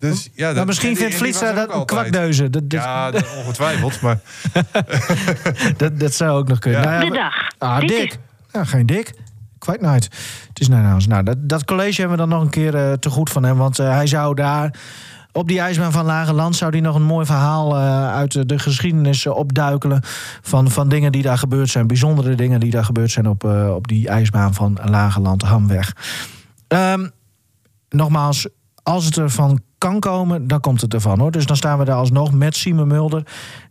Dus, ja, maar dat- misschien vindt was dat een altijd. kwakdeuze. Dat, dat, Ja, dat ongetwijfeld, maar... dat, dat zou ook nog kunnen. Ja. Nou ja, De dag. Ah, Dick. Ja, geen Dick. Quite night. Het is nou, nou, nou dat, dat college hebben we dan nog een keer eh, te goed van hem. Want eh, hij zou daar op die ijsbaan van Lage Land... zou hij nog een mooi verhaal eh, uit de- de geschiedenis opduikelen... Van, van dingen die daar gebeurd zijn. Bijzondere dingen die daar gebeurd zijn op, eh, op die ijsbaan van Lage Land, Hamweg. Ehm, nogmaals, als het ervan kan komen, dan komt het ervan hoor. Dus dan staan we daar alsnog met Simon Mulder.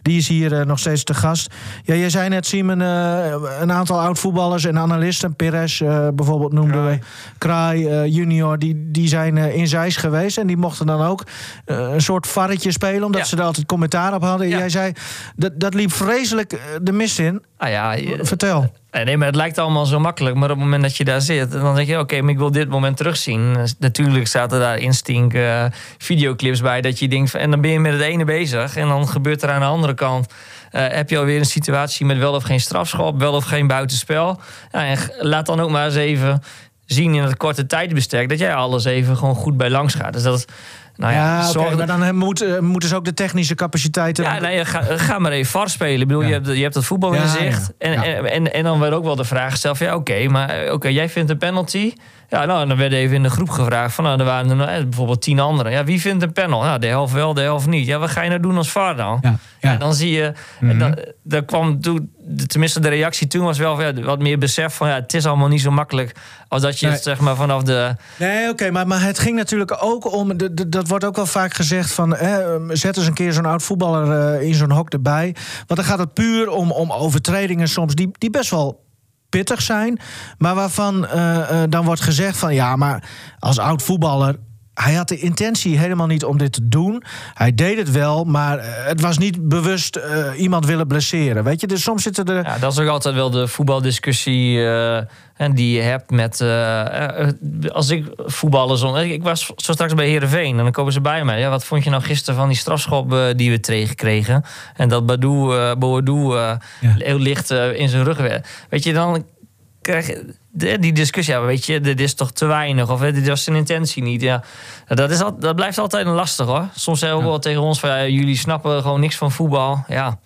Die is hier eh, nog steeds te gast. Ja, jij zei net, Simon, eh, een aantal oud-voetballers en analisten. Perez eh, bijvoorbeeld noemden we. Kraai junior, die, die zijn in Zeist geweest. En die mochten dan ook een soort varretje spelen. Omdat Ja. ze er altijd commentaar op hadden. Ja. Jij zei, dat, dat liep vreselijk de mist in. Ah ja, Vertel. Eh, Nee, maar het lijkt allemaal zo makkelijk. Maar op het moment dat je daar zit, dan denk je: oké, maar ik wil dit moment terugzien. Dus natuurlijk zaten daar instinct eh, videoclips bij. Dat je denkt: en dan ben je met het ene bezig. En dan gebeurt er aan de andere kant. eh, heb je alweer een situatie met wel of geen strafschop, wel of geen buitenspel. Ja, en laat dan ook maar eens even zien in het korte tijdbestek dat jij alles even gewoon goed bij langs gaat. Dus dat, Nou ja, maar dan eh, moet, eh, moeten ze ook de technische capaciteiten... Ja, nee, ga, ga maar even vast spelen. Ik bedoel, je, hebt, je hebt het voetbal in zicht. En, en, en, en dan werd ook wel de vraag gesteld ja, oké, maar oké, jij vindt een penalty. Ja, nou, dan werd even in de groep gevraagd van... nou, er waren er nou, eh, bijvoorbeeld tien anderen. Ja, wie vindt een panel? Nou, de helft wel, de helft niet. Ja, wat ga je nou doen als VAR dan? Ja, ja. En dan zie je... En dan, daar kwam toen, tenminste de reactie toen was wel ja, wat meer besef van... ja, het is allemaal niet zo makkelijk als dat je Nee. het zeg maar vanaf de... Nee, oké, maar, maar het ging natuurlijk ook om. de- de- Dat wordt ook wel vaak gezegd van. eh, zet eens een keer zo'n oud voetballer eh, in zo'n hok erbij. Want dan gaat het puur om, om overtredingen soms die, die best wel pittig zijn. Maar waarvan eh, eh, dan wordt gezegd van ja, maar als oud voetballer. Hij had de intentie helemaal niet om dit te doen. Hij deed het wel, maar eh, het was niet bewust eh, iemand willen blesseren. Weet je, dus soms zitten er. Ja, dat is ook altijd wel de voetbaldiscussie eh, en die je hebt met... als ik voetballers... Ik was zo straks bij Heerenveen en dan komen ze bij mij. Ja, wat vond je nou gisteren van die strafschop die we tegenkregen? En dat Badou, Boadou heel licht in zijn rug werd. Weet je, dan krijg je die discussie. Ja, weet je, dit is toch te weinig? Of dit was zijn intentie niet? Ja, dat, is al, dat blijft altijd een lastig hoor. Soms zeggen we wel tegen ons van... Ja, jullie snappen gewoon niks van voetbal. Ja,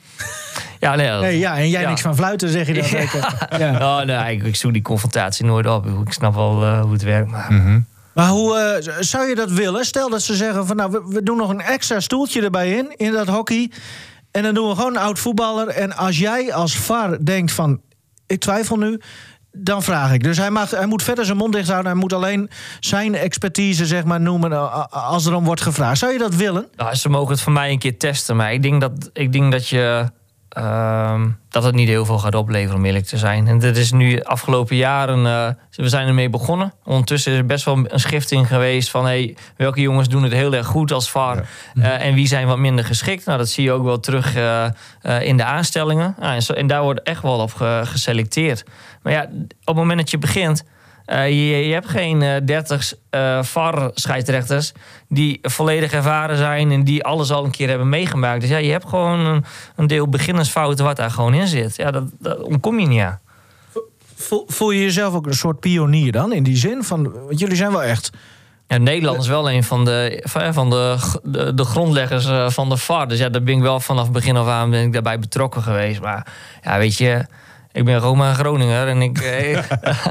ja, nee, ja, en jij ja. niks van fluiten, zeg je dat. zeker? Ja. Nou, nee, ik, ik zoek die confrontatie nooit op. Ik snap wel eh, hoe het werkt. Maar Mhm. Maar hoe eh, zou je dat willen? Stel dat ze zeggen van nou, we, we doen nog een extra stoeltje erbij in, in dat hockey. En dan doen we gewoon een oud voetballer. En als jij als VAR denkt van, ik twijfel nu, dan vraag ik. Dus hij, mag, hij moet verder zijn mond dicht houden. Hij moet alleen zijn expertise zeg maar, noemen eh, als er om wordt gevraagd. Zou je dat willen? nou, ze mogen het voor mij een keer testen. Maar ik denk dat, ik denk dat je... ehm, dat het niet heel veel gaat opleveren, om eerlijk te zijn. En dit is nu de afgelopen jaren... eh, we zijn ermee begonnen. Ondertussen is er best wel een schifting geweest van... Hey, welke jongens doen het heel erg goed als VAR... eh, en wie zijn wat minder geschikt. Nou, dat zie je ook wel terug eh, in de aanstellingen. Nou, en, zo, en daar wordt echt wel op ge- geselecteerd. Maar ja, op het moment dat je begint... eh, je, je hebt geen eh 30 eh VAR-scheidsrechters die volledig ervaren zijn en die alles al een keer hebben meegemaakt. Dus ja, je hebt gewoon een, een deel beginnersfouten wat daar gewoon in zit. Ja, dat, dat ontkom je niet aan. Voel, voel je jezelf ook een soort pionier dan? In die zin van, want jullie zijn wel echt... Ja, Nederland is wel een van de, van de, de, de grondleggers van de VAR. Dus ja, daar ben ik wel vanaf begin af aan ben ik daarbij betrokken geweest. Maar ja, weet je, ik ben Roma Groninger. En ik, eh,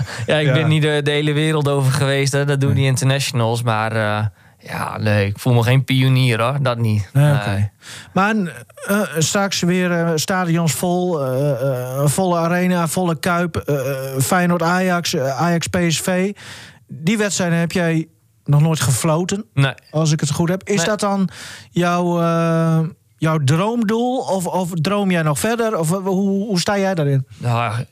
ja, ik Ja. ben niet de, de hele wereld over geweest. Hè. Dat doen die internationals. Maar eh, ja, nee, ik voel me geen pionier hoor. Dat niet. Nee. Maar eh, straks weer stadions vol, volle arena, volle kuip, eh, eh, Feyenoord Ajax, eh, Ajax PSV. Die wedstrijden heb jij nog nooit gefloten, Nee. als ik het goed heb. Is dat dan jouw, jouw droomdoel of, of droom jij nog verder? Of eh, hoe, hoe sta jij daarin? Nou,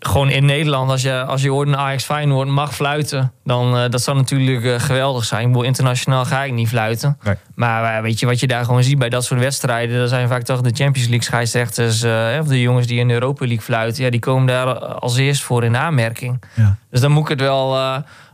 gewoon in Nederland, als je, als je hoort een Ajax Feyenoord mag fluiten, dan uh, dat zou natuurlijk uh, geweldig zijn. Ik bedoel, internationaal ga ik niet fluiten. Nee. Maar uh, weet je wat je daar gewoon ziet bij dat soort wedstrijden? Dat zijn vaak toch de Champions League scheidsrechters of de jongens die in de Europa League fluiten. Ja, die komen daar als eerst voor in aanmerking. Ja. Dus dan moet ik het wel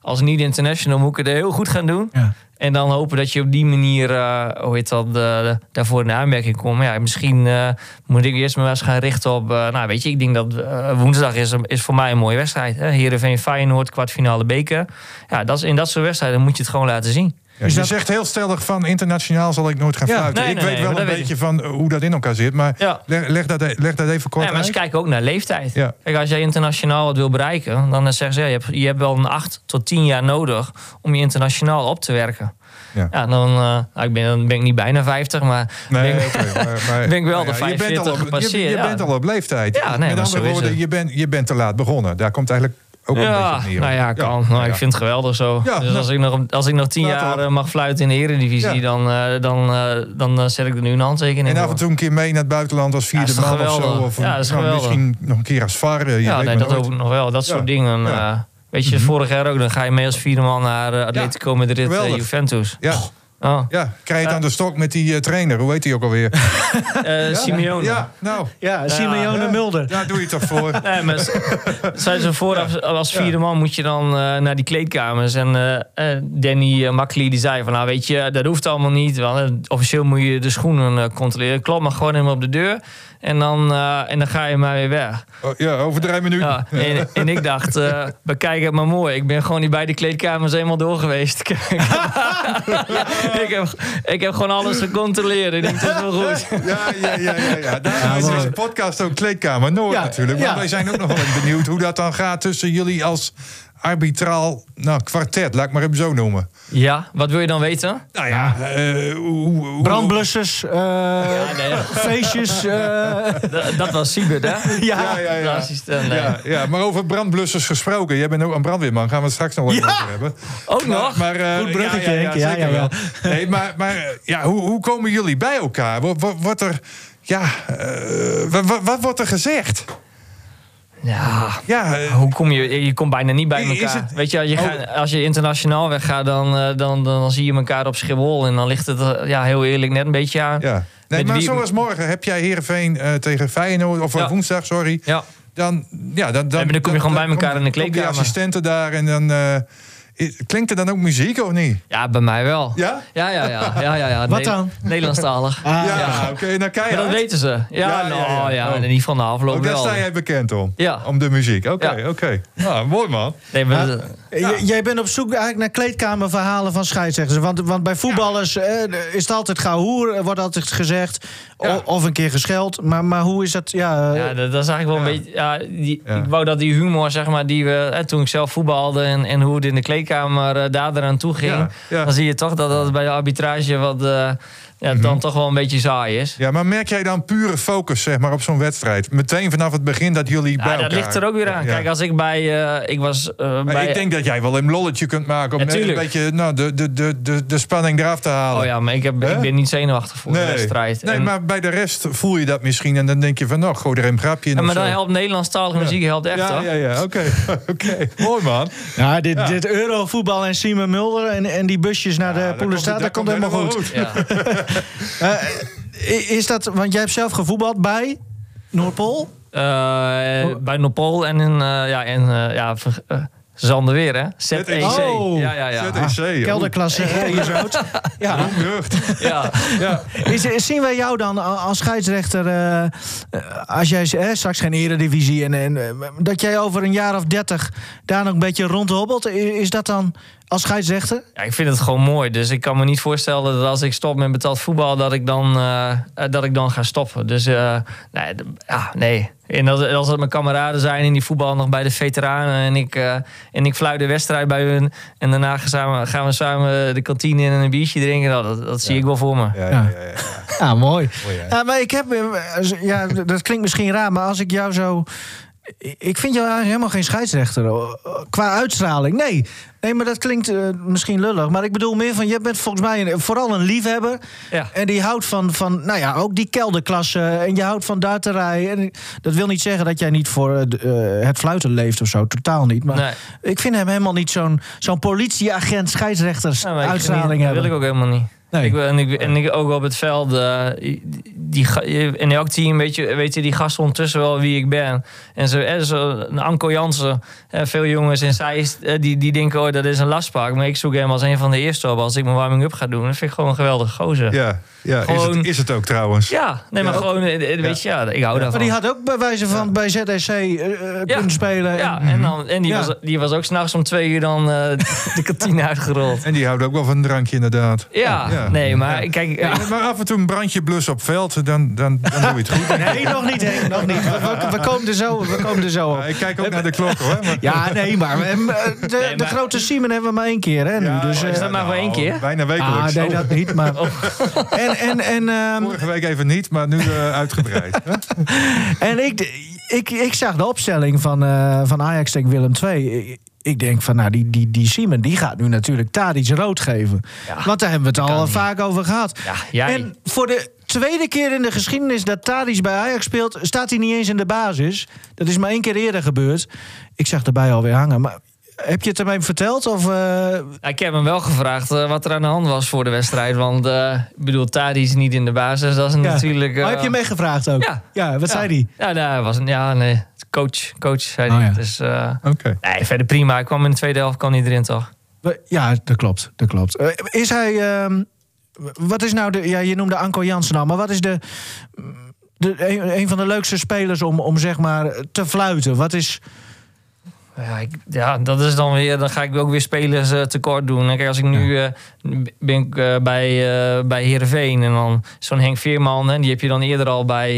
als niet-international moet ik het heel goed gaan doen. Ja. En dan hopen dat je op die manier, uh, hoe heet dat, uh, daarvoor in aanmerking komt. Ja, misschien uh, moet ik eerst maar eens gaan richten op. nou, weet je, ik denk dat woensdag is, is voor mij een mooie wedstrijd. Hè? Heerenveen Feyenoord, kwartfinale beker. Ja, dat is, in dat soort wedstrijden moet je het gewoon laten zien. Ja, je zegt heel stellig van internationaal zal ik nooit gaan Ja, fluiten. nee, ik weet wel een dat beetje van hoe dat in elkaar zit. Maar leg, leg, dat, e- leg dat even kort Ja, maar ze uit. kijken ook naar leeftijd. Kijk, als jij internationaal wat wil bereiken, dan zeggen ze ja, je, hebt, je hebt wel een 8 tot 10 jaar nodig om je internationaal op te werken. Ja. Ja, dan, uh, nou, ik ben, dan ben ik niet bijna 50, maar Nee, ben, oké, maar, maar- ben ik wel nou de ja, je bent 45 al op- gepasseerd. Je, je ja. bent al op leeftijd. Ja, nee, Met andere woorden, je bent, je bent te laat begonnen. Daar komt eigenlijk ook een ja, beetje nou ja, kan. Nou, ik vind het geweldig zo. Dus nou, als, ik nog, als ik nog tien jaar op. eh, mag fluiten in de eredivisie, dan, eh, dan, eh, dan zet ik er nu een handtekening En af en toe een keer mee naar het buitenland als vierde man of zo. Of Ja, is nou, geweldig. misschien nog een keer als VAR. ja, nee, dat nooit. ook nog wel. Dat soort dingen. Weet je, vorig jaar ook. Dan ga je mee als vierde man naar Atletico Madrid. Juventus. Ja, Oh. ja, krijg je het aan de stok met die eh, trainer. Hoe heet hij ook alweer? Eh, Simeone. Ja, nou. Ja, Simeone ja. Mulder. Daar doe je het toch voor. Nee, maar z- zijn ze vooraf, als vierde man moet je dan eh, naar die kleedkamers. En Danny uh, Makkely die zei van, nou weet je, dat hoeft allemaal niet. Want, officieel moet je de schoenen controleren. Klop maar gewoon helemaal op de deur. En dan, eh, en dan ga je maar weer weg. Oh, ja, over drie minuten. Ja, en, en ik dacht, eh bekijk het maar mooi. Ik ben gewoon niet bij de kleedkamers helemaal door geweest. ik, heb, ik heb gewoon alles gecontroleerd. Ik denk, het is wel goed. Ja, ja, ja, ja. ja. Daarom is deze podcast ook Kleedkamer Noord natuurlijk. Maar wij zijn ook nog wel benieuwd hoe dat dan gaat tussen jullie als arbitraal nou, kwartet, laat ik maar even zo noemen. Ja, wat wil je dan weten? Nou ja, eh, hoe, hoe- Brandblussers, eh, nee. feestjes. eh, Dat, dat was Siebert, hè? ja. Ja, ja, ja. Ja, ja, maar over brandblussers gesproken. Jij bent ook een brandweerman. Gaan we het straks nog wel even Ja. over hebben. Ook nog? Maar, eh, Goed bruggetje, ja, ja, Henk. Ja, zeker ja, ja. wel. Nee, maar maar ja, hoe, hoe komen jullie bij elkaar? Wat, wat, wordt er... Ja, eh, wat, wat, wat wordt er gezegd? Ja, Ja, eh, hoe kom je? Je komt bijna niet bij elkaar. het- Weet je, als je, Oh. gaat- als je internationaal weggaat, dan, eh, dan, dan, zie je elkaar op Schiphol. En dan ligt het, eh, ja, heel eerlijk, net een beetje aan. ja. Nee, maar wie- zoals morgen heb jij Heerenveen tegen Feyenoord... of Ja. woensdag, sorry. Ja. Dan, ja, dan, dan, maar dan kom je gewoon bij elkaar in de kleedkamer. die assistenten daar en dan... klinkt er dan ook muziek of niet? Ja, bij mij wel. Ja? Ja, ja, ja. ja, ja, ja. Wat dan? Nederlandstalig. Ah, Ja, oké. nou, Maar keihard. dat weten ze. Ja, Ja, ja, nou, ja. ja, Oh. in ieder geval na afloop Ook daar wel. sta jij bekend om? Ja. Om de muziek? Oké, Ja. oké. Nou, mooi man. Nee, maar, J- Jij bent op zoek eigenlijk naar kleedkamerverhalen van scheidsrechters. Want, want bij voetballers eh, is het altijd gauw hoer, er wordt altijd gezegd. Ja. of een keer gescheld. Maar, maar hoe is dat? Ja, eh, Ja, dat, dat is eigenlijk wel Ja. een beetje. Ja, die, Ja. Ik wou dat die humor, zeg maar, die we hè, toen ik zelf voetbalde en, en hoe het in de kleedkamer eh, daar eraan toe ging. Ja, ja. Dan zie je toch dat dat bij de arbitrage wat eh, ja, dan toch wel een beetje saai is. Ja, maar merk jij dan pure focus zeg maar, op zo'n wedstrijd? Meteen vanaf het begin dat jullie bij Ja, elkaar... dat ligt er ook weer aan. Ja. Kijk, als ik bij. eh, ik was. eh, Maar bij ik denk dat jij wel een lolletje kunt maken om Ja, net een beetje nou, de, de, de, de, de spanning eraf te halen. Oh ja, maar ik, heb, ik ben niet zenuwachtig voor de wedstrijd. Nee, En- maar bij de rest voel je dat misschien en dan denk je van, nou, gooi er een grapje in. Ja, maar dan helpt Nederlandstalige muziek helpt echt, Ja, hoor. ja, ja, oké. oké. Mooi man. ja, dit, dit Eurovoetbal en Simon Mulder en, en die busjes naar de Poelenstaat, dat komt- helemaal goed. Eh, is dat, want jij hebt zelf gevoetbald bij Noordpool? Eh, bij Nopol en in. eh, ja, en, eh, ja, eh, Zanderweer, hè? ZEC. Oh. Ja, ja, ja. ZEC. Kelderklasse eh. Ja. Ja. Ja. Is, zien wij jou dan als scheidsrechter, eh, eh, als jij eh, straks geen eredivisie... En, en, eh, dat jij over een jaar of dertig daar nog een beetje rondhobbelt? Is dat dan als scheidsrechter? Ja, ik vind het gewoon mooi. Dus ik kan me niet voorstellen dat als ik stop met betaald voetbal, dat ik dan, eh, eh, dat ik dan ga stoppen. Dus eh, nee, ja, nee. En als, als het mijn kameraden zijn en die voetballen nog bij de veteranen en ik, eh, en ik fluit de wedstrijd bij hun. En daarna gaan we, gaan we samen de kantine in en een biertje drinken. Nou, dat, dat zie ik wel voor me. Ja, ja, ja, ja. Ja, mooi. Mooi, maar ik heb, ja, dat klinkt misschien raar, maar als ik jou zo... Ik vind jou eigenlijk helemaal geen scheidsrechter. Qua uitstraling, nee. Nee, maar dat klinkt eh, misschien lullig. Maar ik bedoel meer van, je bent volgens mij een- vooral een liefhebber. Ja. En die houdt van, van, nou ja, ook die kelderklasse. En je houdt van darterij. En dat wil niet zeggen dat jij niet voor eh, eh, het fluiten leeft of zo. Totaal niet. Maar Nee. ik vind hem helemaal niet zo'n zo'n politieagent, scheidsrechters Ja, uitstraling dat hebben. wil ik ook helemaal niet. Nee. Ik, en, ik, en ik ook op het veld. eh, die, in elk team weet je, weet je die gasten ondertussen wel wie ik ben. En zo, eh, zo een Anko Jansen, eh, veel jongens in Zeist, eh, die, die denken, oh, dat is een lastpak. Maar ik zoek hem als een van de eerste op als ik mijn warming-up ga doen. Dat vind ik gewoon een geweldige gozer. Ja, Ja, ja is, Gewoon- het, is het ook trouwens. nee, maar Ja. gewoon, weet je, ja, ik hou Maar daarvan. die had ook bij wijze van bij ZSC eh, eh, kunnen spelen. Ja, En- en, dan, en die, Ja. was, die was ook s'nachts om twee uur dan eh, de kantine uitgerold. En die houdt ook wel van een drankje inderdaad. Ja, Ja. nee, maar kijk... Ja, ja. maar af en toe een brandje blus op veld, dan, dan, dan doe je het goed. Nee, nog niet, Henk, nog niet. We, we- we komen er zo, we komen er zo op. Ja, ik kijk ook naar de klok hoor. Maar- Ja, nee, maar hebben, eh, de, de grote Simon hebben we maar één keer, hè, nu. Ja, dus, oh, eh, is dat maar voor één nou, keer? Bijna ah, wekelijks. nee, Oh, dat niet, maar... En, en, en, ehm, Vorige week even niet, maar nu eh, uitgebreid. hè? en ik, ik, ik zag de opstelling van, eh, van Ajax tegen Willem II. Ik, denk van, nou, die, die, die Simon die gaat nu natuurlijk Tadic rood geven. Ja, Want daar hebben we het al niet. vaak over gehad. Ja, jij. En voor de tweede keer in de geschiedenis dat Tadic bij Ajax speelt... staat hij niet eens in de basis. Dat is maar één keer eerder gebeurd. Ik zag erbij alweer hangen. Maar heb je het hem even verteld? Of, Ja, ik heb hem wel gevraagd eh, wat er aan de hand was voor de wedstrijd. Want eh, ik bedoel, Tadi is niet in de basis. Dat is ja. natuurlijk... Maar heb je hem meegevraagd ook? Ja. Ja, wat ja. zei hij? Ja, nou, hij was een, ja, nee. Coach, coach zei Oh, hij. ja. Dus Oké. nee, verder prima. Hij kwam in de tweede helft, kwam erin toch? Ja, dat klopt. Dat klopt. Is hij... ehm, wat is nou de... Ja, je noemde Anko Jansen al. Maar wat is de... de, een, een van de leukste spelers om, om zeg maar te fluiten? Wat is... Ja, ik, ja, dat is dan weer. Dan ga ik ook weer spelers eh, tekort doen. En Kijk, als ik nu eh, ben ik, eh, bij, bij Heerenveen en dan zo'n Henk Veerman, hè, die heb je dan eerder al bij,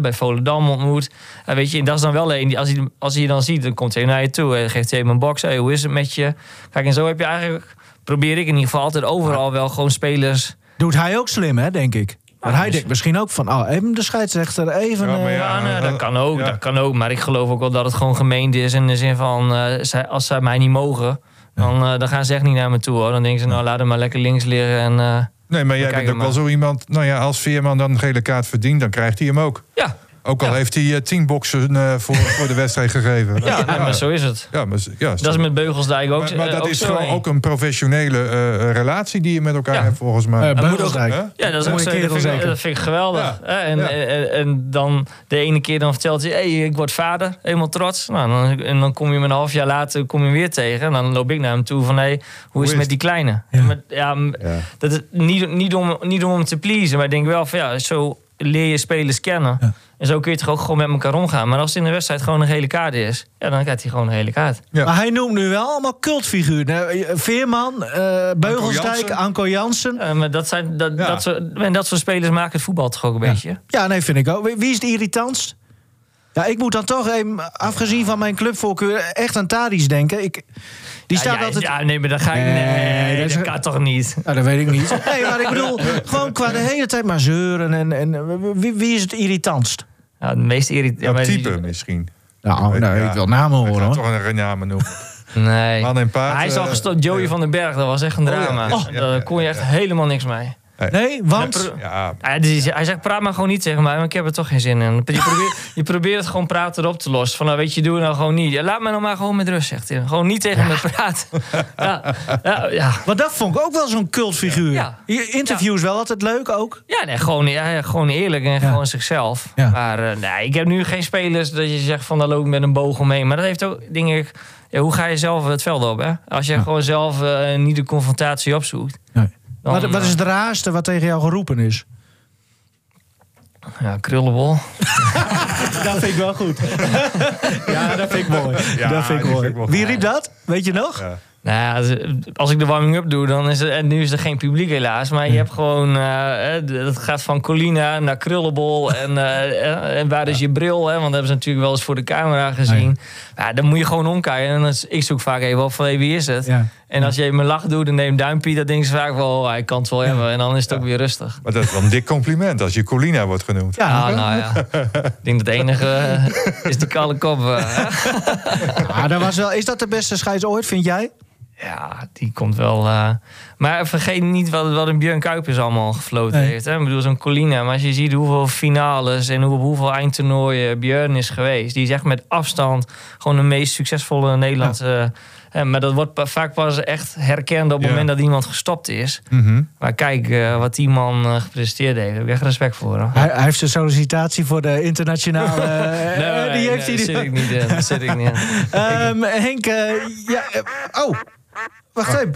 bij Volendam ontmoet. En weet je, en dat is dan wel een. die- Als hij, als hij je dan ziet, dan komt hij naar je toe. En geeft hij hem een box. Hey, hoe is het met je? Kijk, en zo heb je eigenlijk. Probeer ik in ieder geval altijd overal wel gewoon spelers. Doet hij ook slim, hè, denk ik. Maar hij denkt misschien ook van... Oh, even de scheidsrechter even... Ja, maar eh, ja, Ja, nee, eh, dat kan ook, ja. dat kan ook. Maar ik geloof ook wel dat het gewoon gemeend is. In de zin van, eh, zij, als zij mij niet mogen, dan, eh, dan gaan ze echt niet naar me toe. Hoor. Dan denken ze, nou laat hem maar lekker links liggen. En, eh, Nee, maar jij bent ook maar. wel zo iemand... Nou ja, als Veerman dan een gele kaart verdient, dan krijgt hij hem ook. ja, Ook al Ja. heeft hij eh, tien boksen eh, voor, voor de wedstrijd gegeven. ja, nee, maar zo is het. Ja, maar, ja, Dat is met Beugelsdijk ook, maar, maar dat ook is gewoon ook een professionele eh, relatie die je met elkaar Ja. hebt, volgens mij. eh, ook- Beugelsdijk. Ja, dat is ook zo, kerel dat, vind ik, zeker. dat vind ik geweldig. En, Ja. en, en dan de ene keer dan vertelt hij, hey, ik word vader, helemaal trots. Nou, dan, en dan kom je hem een half jaar later kom je hem weer tegen. En dan loop ik naar hem toe van, hey, hoe, is is het met die kleine? Ja. Dat is niet, niet, om, niet om hem te pleasen, maar ik denk wel van, ja, zo leer je spelers kennen. En zo kun je toch ook gewoon met elkaar omgaan. Maar als het in de wedstrijd gewoon een gele kaart is, ja, dan krijgt hij gewoon een gele kaart. Ja. Maar hij noemt nu wel allemaal cultfiguren. hè. Veerman, eh Beugelsdijk, Jansen. Anko Jansen. Eh, maar dat, zijn, dat, Ja. dat, soort, en dat soort spelers maken het voetbal toch ook een beetje. Ja, nee, vind ik ook. Wie- Wie is het irritantst? Ja, ik moet dan toch even, afgezien van mijn clubvoorkeur, echt aan Tadis denken. Ik, die Ja, staat ja, altijd... Ja, nee, maar dat ga ik. Nee, Nee, dat, dat is- kan toch niet? Nou, dat weet ik niet. Nee, maar ik bedoel, gewoon qua de hele tijd maar zeuren. En, en wie, wie is het irritantst? Ja, het meest irritant. Ja, type misschien. Nou, Ja. nee, ik wil namen Ik horen. ga hoor. toch een namen noemen. Nee. Man en paard, hij is al eh, gestopt. Joey van den Berg, dat was echt een Oh, ja. drama. Oh, ja, Daar kon je echt helemaal niks mee. Nee, want... Ja, Hij, zegt, praat maar gewoon niet tegen mij, maar ik heb er toch geen zin in. Je probeert, je probeert het gewoon praten erop te lossen. Van, nou, weet je, doe het nou gewoon niet. Ja, laat me nou maar gewoon met rust, zegt hij. Gewoon niet tegen me praten. Ja, ja, ja. Maar dat vond ik ook wel zo'n cultfiguur. Ja. Je Interviews wel altijd leuk ook. Ja, nee, gewoon, ja, ja, gewoon eerlijk en gewoon zichzelf. Ja. Maar eh, nee, ik heb nu geen spelers dat je zegt van, daar loop ik met een boog omheen. Maar dat heeft ook, denk ik, ja, hoe ga je zelf het veld op, hè? Als je gewoon zelf eh, niet de confrontatie opzoekt. Nee. Dan, wat, wat is eh, het raarste wat tegen jou geroepen is? Ja, krullenbol. Dat vind ik wel goed. ja, dat vind ik mooi. Ja, dat vind ik mooi. vind ik wel Wie riep dat? Weet je nog? Ja. Nou ja, als- ik de warming-up doe, dan is het... En nu is er geen publiek helaas, maar je hebt gewoon... eh, eh, het gaat van Colina naar Krullenbol en, eh, eh, en waar is je bril? Hè? Want dat hebben ze natuurlijk wel eens voor de camera gezien. Ja, dan moet je gewoon omkijken. En dan is- ik zoek vaak even op van, hey, wie is het? Ja. En als je mijn lach doet en neemt duimpje, dan denken ze vaak wel, oh, hij kan het wel hebben. En dan is het ook weer rustig. maar dat is wel een dik compliment als je Colina wordt genoemd. Ja, Ah, nou ja. Ik denk dat het enige eh, is die kalle kop. eh, hè? Ah, dat was wel, is dat de beste scheids ooit, vind jij? Ja, die komt wel. eh, Maar vergeet niet wat, wat een Björn Kuipers allemaal gefloten Nee. heeft. Hè? Ik bedoel, zo'n Colina. Maar als je ziet hoeveel finales en hoe, op hoeveel eindtoernooien Björn is geweest. Die is echt met afstand gewoon de meest succesvolle Nederlandse. Maar dat wordt vaak pas echt herkend op het Ja. moment dat iemand gestopt is. Mhm. Maar kijk eh, wat die man eh, gepresteerd heeft. Daar heb ik echt respect voor. hoor. Hij, hij heeft zijn sollicitatie voor de internationale... eh, Nee, die heeft nee, hij daar zit ik niet in. Zit ik niet in. Ehm, Henk, eh, ja, eh, oh, wacht even.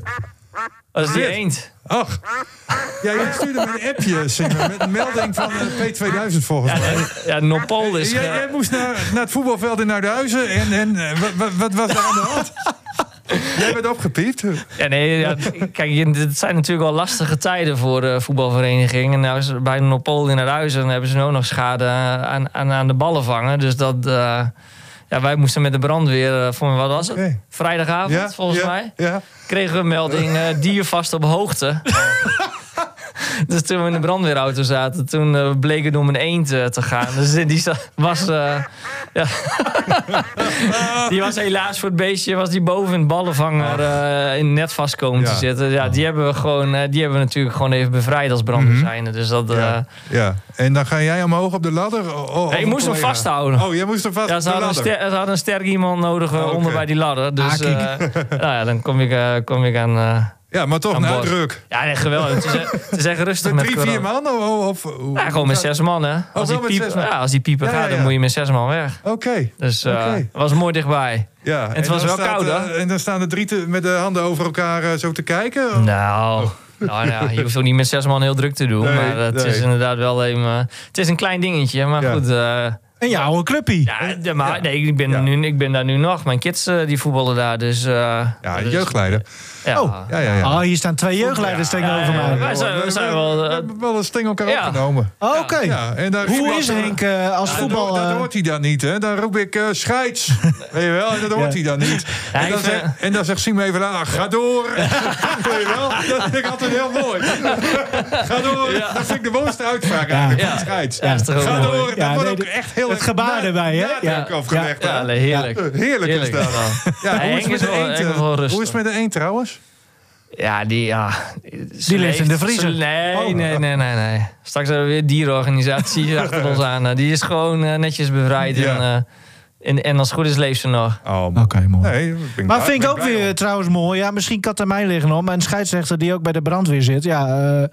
Dat is die eend. Ach, ja, je stuurde me een appje, Simon, met een melding van eh, P2000 volgens mij. ja Nopol is. Jij, moest naar, naar het voetbalveld in Nuidenhuizen en, en eh, wat, was daar aan de hand? Jij bent opgepiept. Ja, nee, ja, kijk, het zijn natuurlijk wel lastige tijden voor de voetbalvereniging. En nou is bij de Nopol in dan hebben ze nu ook nog schade aan, aan, aan de ballen vangen. Dus dat, eh, ja, wij moesten met de brandweer, eh, voor wat was het? Vrijdagavond, volgens mij. Ja. Kregen we een melding, eh, dier vast op hoogte. Dus toen we in de brandweerauto zaten, toen eh, bleek het om een eend eh, te gaan. Dus die sta- was, eh, ja. die was helaas voor het beestje, was die boven in het ballenvanger eh, in net vast komen te zitten. Ja, die hebben we gewoon, eh, die hebben we natuurlijk gewoon even bevrijd als brandweer zijnde. Dus dat, eh, Ja. En dan ga jij omhoog op de ladder? Oh, oh, Nee, ik moest hem vasthouden. Oh, jij moest hem vast ja, ze de hadden, een ladder. ster, ze hadden een sterk iemand nodig eh, Oh, oké. onder bij die ladder. Dus Ah, eh, nou ja, dan kom ik, eh, kom ik aan... eh, Ja, maar toch een uitdruk. Ja, nee, geweldig. Het is, e- het is echt rustig Met met drie, vier man? Of, of, hoe- Ja, gewoon met zes man, hè. Als, die, met piep, zes man. ja, als die pieper Ja, gaat, dan moet je met zes man weg. Oké. Dus eh was mooi dichtbij. Ja, het was wel staat, koud, eh, hoor. En dan staan de drie te- met de handen over elkaar eh, zo te kijken. Nou, Nou, ja, je hoeft ook niet met zes man heel druk te doen. Nee, maar het nee. is inderdaad wel even... eh, het is een klein dingetje, maar goed... En je oude clubpie. ja, de- maar, nee, ik, ben nu, ik ben daar nu nog. Mijn kids eh, die voetballen daar, dus... eh, Ja, dus- jeugdleider. Ja. Oh. Ja, ja, ja. Oh, hier staan twee jeugdleiders tegenover ja, mij. wij zijn, we zijn wel... We eh, hebben wel eens tegen elkaar Ja. opgenomen. Oh, Oké. Ja, en daar Hoe is Henk als Ja, voetbal... Dat, dat hoort hij dan niet, hè? Dan roep ik eh scheids. Weet je wel? En dat hoort Ja. hij dan niet. Ja, En dan, zegt, en dan zegt even, ah, ga door. Weet je wel? Dat vind ik altijd heel mooi. Ga door. Dat vind ik de mooiste uitspraak eigenlijk scheids. Ga door. Dat Ja, wordt ook echt heel het gebaar na- erbij, hè? Ja. afgelegd. ja, nee, heerlijk. Heerlijk is dat. Ja, hoe is het met de eend? Hoe is het met de eend trouwens? Ja, die, ja, Die ligt in de vriezer. Nee, Oh. nee, nee, nee, nee. Straks hebben we weer dierenorganisatie achter ons aan. Die is gewoon eh, netjes bevrijd. Ja. En, eh, en, en als het goed is, leeft ze nog. Oh, Oké, mooi. Nee, Maar blij- vind ik ook weer om. trouwens mooi. Ja, misschien kan het aan mij liggen om. Een scheidsrechter die ook bij de brandweer zit. Ja, eh,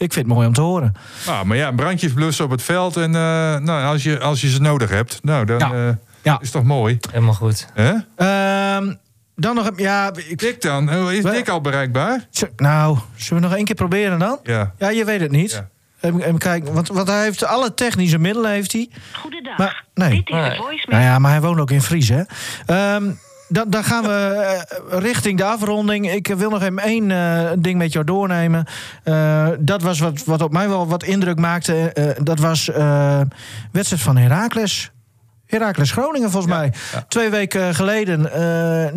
ik vind het mooi om te horen. Ah, maar ja, brandjes blussen op het veld. En eh, nou, als, je, als je ze nodig hebt, nou, dan Ja. eh, Ja. is toch mooi. Helemaal goed. Hè? Ehm, dan nog... een- Ja, ik, Dick dan? Oh, Is Dick al bereikbaar? z- nou, zullen we nog één keer proberen dan? Ja. Ja, je weet het niet. Ja. Even, even kijken, want, want hij heeft alle technische middelen heeft hij. Goedendag. Maar, nee. Dit is de voicemail. Nou ja, maar hij woont ook in Fries, hè? Ehm, dan, dan gaan we eh, richting de afronding. Ik wil nog even één eh, ding met jou doornemen. Eh, dat was wat, wat op mij wel wat indruk maakte. Dat was wedstrijd van Heracles. Heracles Groningen, volgens mij. Twee weken geleden.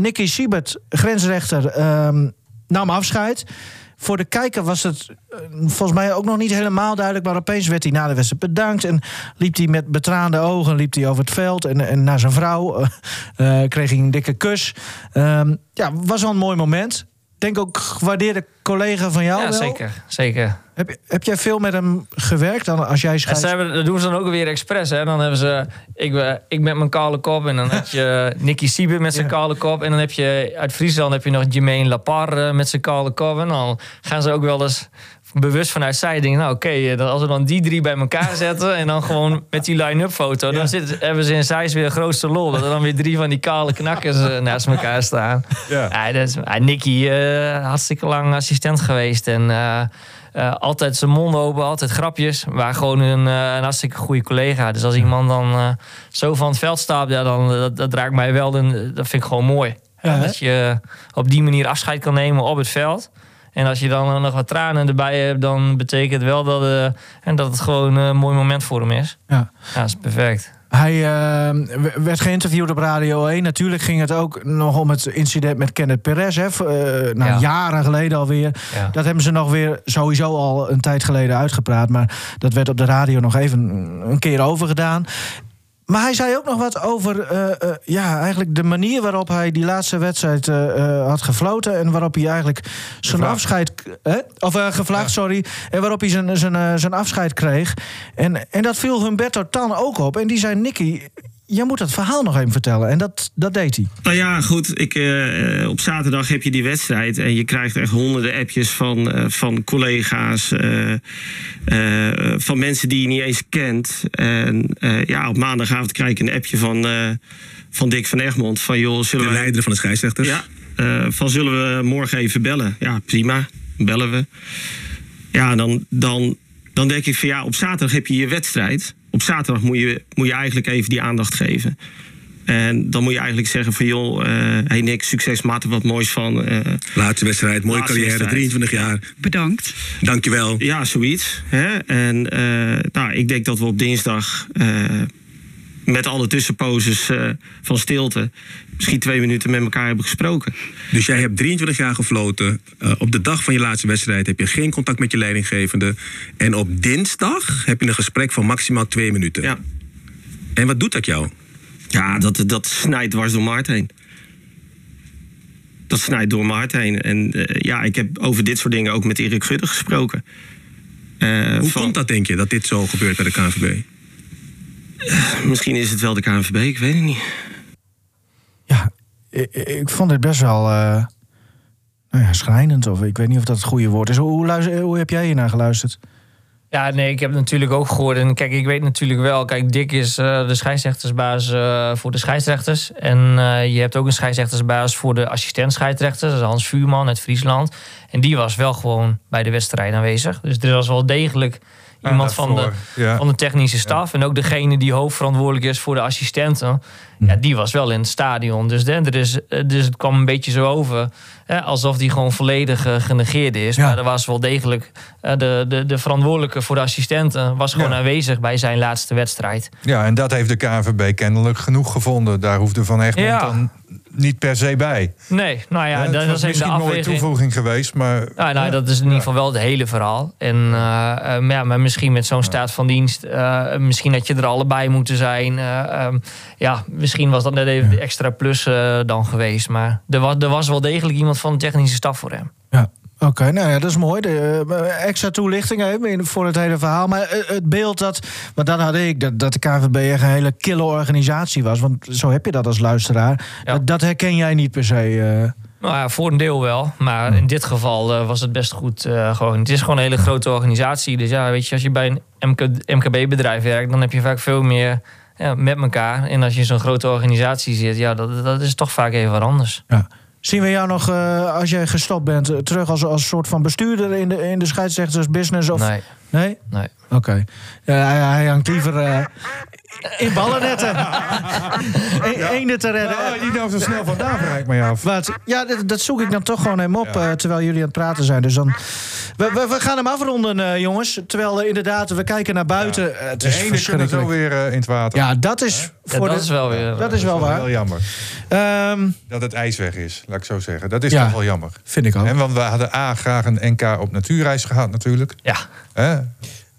Nicky Siebert, grensrechter, ehm, nam afscheid. Voor de kijker was het eh, volgens mij ook nog niet helemaal duidelijk. Maar opeens werd hij na de wedstrijd bedankt. En liep hij met betraande ogen liep hij over het veld. En, en naar zijn vrouw eh, eh, kreeg hij een dikke kus. Ehm, ja, was wel een mooi moment. Denk ook gewaardeerde collega van jou ja, wel. zeker. zeker. Heb, heb jij veel met hem gewerkt dan als jij hebben, dat doen ze dan ook weer expres. Hè? Dan hebben ze ik, eh, ik met mijn kale kop. En dan heb je Nicky Sieber met zijn Ja. kale kop. En dan heb je uit Friesland heb je nog Jermaine Lapar eh, met zijn kale kop. En dan gaan ze ook wel eens bewust vanuit zij denken... nou oké, eh, als we dan die drie bij elkaar zetten... en dan gewoon met die line-up foto... dan zit, hebben ze in Zeist weer de grootste lol. Dat er dan weer drie van die kale knakkers eh, naast elkaar staan. Ja. Ja, dat is, ja, Nicky, eh, hartstikke lang assistent geweest. En eh, eh, altijd zijn mond open, altijd grapjes. Maar gewoon een, eh, een hartstikke goede collega. Dus als iemand dan eh, zo van het veld staat, ja, dan, eh, dat, dat raakt mij wel. Dan, dat vind ik gewoon mooi. Dat je op die manier afscheid kan nemen op het veld. En als je dan nog wat tranen erbij hebt, dan betekent het wel dat, eh, en dat het gewoon een mooi moment voor hem is. Ja. Ja, dat is perfect. Hij w- werd geïnterviewd op Radio 1. Natuurlijk ging het ook nog om het incident met Kenneth Perez. Hè, eh, nou, Ja. jaren geleden alweer. Ja. Dat hebben ze nog weer sowieso al een tijd geleden uitgepraat. Maar dat werd op de radio nog even een keer overgedaan. Maar hij zei ook nog wat over eh, eh, ja, eigenlijk de manier waarop hij die laatste wedstrijd eh, eh, had gefloten. En waarop hij eigenlijk zijn afscheid. Hè? Of gevlaagd, sorry. En waarop hij zijn, zijn, eh, zijn afscheid kreeg. En, en dat viel Humberto Tan ook op. En die zei: Nicky, jij moet dat verhaal nog even vertellen. En dat, dat deed hij. Nou ja, goed. Ik, eh, op zaterdag heb je die wedstrijd. En je krijgt echt honderden appjes van, eh, van collega's. eh, eh, van mensen die je niet eens kent. En eh, ja, op maandagavond krijg ik een appje van, eh, van Dick van Egmond. Van joh, zullen De we. leider van de scheidsrechters. Ja, eh, van zullen we morgen even bellen? Ja, prima. Bellen we. Ja, dan, dan, dan denk ik van ja, op zaterdag heb je je wedstrijd. Op zaterdag moet je, moet je eigenlijk even die aandacht geven. En dan moet je eigenlijk zeggen van joh, eh hey Nick, succes, maak er wat moois van. eh, Laatste wedstrijd, mooie Laatste carrière, wedstrijd. 23 jaar. Bedankt. Dankjewel. Ja, zoiets. Hè? En eh, nou, ik denk dat we op dinsdag eh, met alle tussenposes eh, van stilte misschien twee minuten met elkaar hebben gesproken. Dus jij hebt 23 jaar gefloten. Eh, op de dag van je laatste wedstrijd heb je geen contact met je leidinggevende. En op dinsdag heb je een gesprek van maximaal twee minuten. Ja. En wat doet dat jou? Ja, dat, dat snijdt dwars door mijn hart heen. Dat snijdt door mijn hart heen. En eh, ja, ik heb over dit soort dingen ook met Erik Gudde gesproken. Hoe van- komt dat, denk je, dat dit zo gebeurt bij de KNVB? Misschien is het wel de KNVB, ik weet het niet. Ja, ik, ik vond dit best wel. eh, nou ja, schrijnend. Of ik weet niet of dat het goede woord is. Hoe, hoe, luister, hoe heb jij hier naar geluisterd? Ja, nee, ik heb natuurlijk ook gehoord. En kijk, ik weet natuurlijk wel. Kijk, Dick is eh, de scheidsrechtersbaas eh, voor de scheidsrechters. En eh, je hebt ook een scheidsrechtersbaas voor de assistent scheidsrechters. Dat is Hans Vuurman uit Friesland. En die was wel gewoon bij de wedstrijd aanwezig. Dus er was wel degelijk iemand van de, ja. van de technische staf. En ook degene die hoofdverantwoordelijk is voor de assistenten. Ja, die was wel in het stadion. Dus, de- er is, eh, dus het kwam een beetje zo over. Hè, alsof die gewoon volledig eh, genegeerd is. Maar er was wel degelijk... eh, de, de, de verantwoordelijke voor de assistenten... was gewoon Ja. aanwezig bij zijn laatste wedstrijd. Ja, en dat heeft de KNVB kennelijk genoeg gevonden. Daar hoefde Van Egmond Ja. dan niet per se bij. Nee, nou ja, dat, dat is de een mooie toevoeging geweest, maar... Ja, nou, dat is in ieder geval wel het hele verhaal. En, eh, eh, maar, ja, maar misschien met zo'n staat van dienst, eh, misschien had je er allebei moeten zijn. Eh, ehm, ja, misschien was dat net even de extra plus dan geweest. Maar er was, er was wel degelijk iemand van de technische staf voor hem. Ja. Oké, nou ja, dat is mooi. De, eh, extra toelichting voor het hele verhaal. Maar eh, het beeld dat, want dat had ik, dat, dat de KVB een hele kille organisatie was. Want zo heb je dat als luisteraar. Dat, dat herken jij niet per se. eh. Nou ja, voor een deel wel. Maar in dit geval was het best goed. gewoon. Het is gewoon een hele grote organisatie. Dus ja, weet je, als je bij een MK, MKB-bedrijf werkt, dan heb je vaak veel meer ja, met elkaar. En als je in zo'n grote organisatie zit, ja, dat, dat is toch vaak even wat anders. Ja. Zien we jou nog, eh, als jij gestopt bent, eh, terug als, als soort van bestuurder in de, in de scheidsrechtersbusiness? Of... Nee. Nee? Nee. Oké. Ja, hij, hij hangt liever eh, in ballennetten. E Eenden te redden. Oh, die nou zo snel vandaan vraag ik me af. Wat? Ja, dat, dat zoek ik dan toch gewoon even op eh, terwijl jullie aan het praten zijn. Dus dan, we, we, we gaan hem afronden, eh, jongens. Terwijl eh, inderdaad, we kijken naar buiten. Eh, het De is ene kunnen zo weer eh, in het water. Ja, dat is, Ja, voor dat de- is wel weer. dat is wel Dat is waar. wel jammer. Ehm, Dat het ijs weg is, laat ik zo zeggen. Dat is Ja. toch wel jammer. vind ik ook. En want we hadden A graag een NK op natuurreis gehad natuurlijk. Ja. Hè?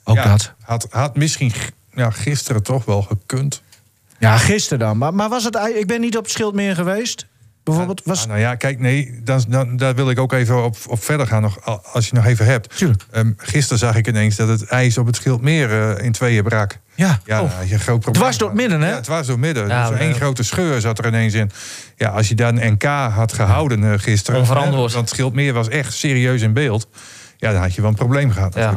Ook Ja, dat. Had, had misschien ja, gisteren toch wel gekund. Ja, gisteren dan. Maar, maar was het... Ik ben niet op het Schildmeer geweest. Bijvoorbeeld, was... Ah, nou ja, kijk, nee, dan, dan, daar wil ik ook even op, op verder gaan, nog, al- als je nog even hebt. Ehm, gisteren zag ik ineens dat het ijs op het Schildmeer eh, in tweeën brak. Ja, Ja, oh. je groot probleem. Dwars door het midden, hè? Ja, het was door het midden. Ja, dus één grote scheur zat er ineens in. Ja, als je dan een NK had gehouden eh, gisteren... Onverantwoord. hè, want het Schildmeer was echt serieus in beeld... ja, dan had je wel een probleem gehad Ja.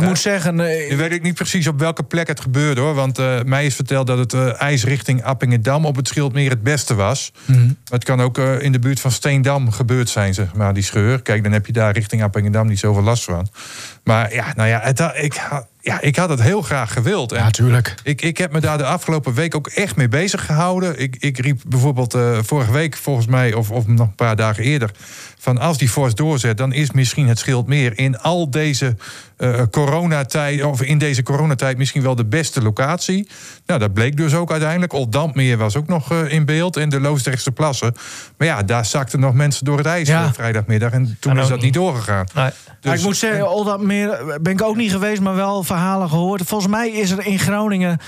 Natuurlijk. Ik moet zeggen... eh, Nu weet ik niet precies op welke plek het gebeurde hoor. Want eh, mij is verteld dat het eh, ijs richting Appingedam op het Schildmeer het beste was. Maar het kan ook in de buurt van Steendam gebeurd zijn, zeg maar, die scheur. Kijk, dan heb je daar richting Appingedam niet zoveel last van. Maar ja, nou ja, het, ik, ja ik had het heel graag gewild. En ja, tuurlijk. ik, ik heb me daar de afgelopen week ook echt mee bezig gehouden. Ik, ik riep bijvoorbeeld vorige week volgens mij, of, of nog een paar dagen eerder... van als die vorst doorzet, dan is misschien het Schildmeer... in al deze eh, coronatijd, of in deze coronatijd misschien wel de beste locatie. Nou, dat bleek dus ook uiteindelijk. Oldambmeer was ook nog eh, in beeld en de Loosdrechtse plassen. Maar ja, daar zakten nog mensen door het ijs Ja. eh, vrijdagmiddag... en toen is dat niet doorgegaan. Nee. Maar Dus- ik moet zeggen, Oldammeer ben ik ook niet geweest, maar wel verhalen gehoord. Volgens mij is er in Groningen,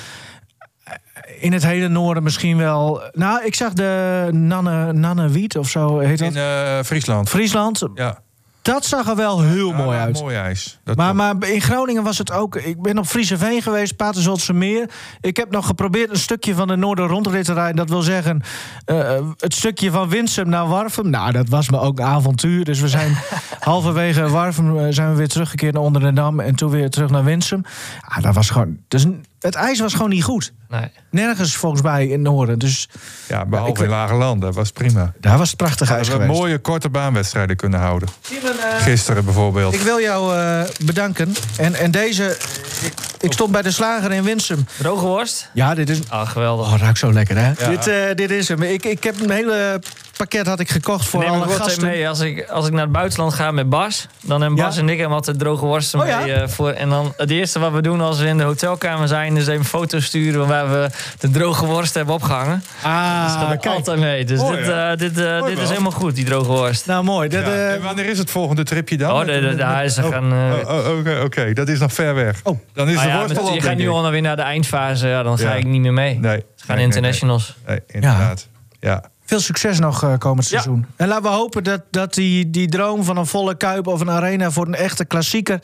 eh, in het hele noorden misschien wel... Nou, ik zag de Nanne, Nanne Wiet of zo heet dat. In eh, Friesland. Friesland, Ja. Dat zag er wel heel Ja, mooi nou, uit. Mooi ijs. Dat Maar, in Groningen was het ook. Ik ben op Friese Veen geweest, Paterswoldse Meer. Ik heb nog geprobeerd een stukje van de Noorderrondrit te rijden. Dat wil zeggen, eh, het stukje van Winsum naar Warfum. Nou, dat was me ook een avontuur. Dus we zijn halverwege Warfum eh, zijn we weer teruggekeerd naar Onderdendam. En toen weer terug naar Winsum. Ah, dat was gewoon. Dus het ijs was gewoon niet goed. Nee. Nergens volgens mij in het noorden. Dus Ja, behalve ik- in Lage Land, dat was prima. daar was het prachtig ijs Hadden we geweest. mooie korte baanwedstrijden kunnen houden. Simon, eh, Gisteren bijvoorbeeld. ik wil jou eh, bedanken. En, en deze. Ik, ik stond bij de slager in Winsum. Droge worst? Ja, dit is. Ah, geweldig. Oh, ruikt zo lekker, hè? Ja. Dit, eh, dit is hem. Ik, ik heb een hele pakket had ik gekocht voor Neem alle gasten. mee. Als ik, als ik naar het buitenland ga met Bas, dan hebben Bas Ja? en ik hem altijd droge worsten Oh ja? mee. eh, voor, en dan het eerste wat we doen als we in de hotelkamer zijn, is even foto's sturen waar we de droge worst hebben opgehangen. Ah, dat gaat kijk. altijd mee. Dus Mooi, dit, eh, dit, eh, Mooi dit is helemaal goed, die droge worst. Nou, mooi. Dat, Ja. eh, En wanneer is het volgende tripje dan? Oh, hij is er oh, gaan, eh, oh, Oké, oké, dat is nog ver weg. Oh. Dan is Nou de ja, worst met- al op, je gaat nu al weer naar de eindfase, ja, dan ga Ja. ik niet meer mee. Nee. We gaan nee, internationals. Nee, nee, nee, inderdaad. Ja. Veel succes nog eh, komend Ja. seizoen. En laten we hopen dat, dat die, die droom van een volle kuip of een arena voor een echte klassieker.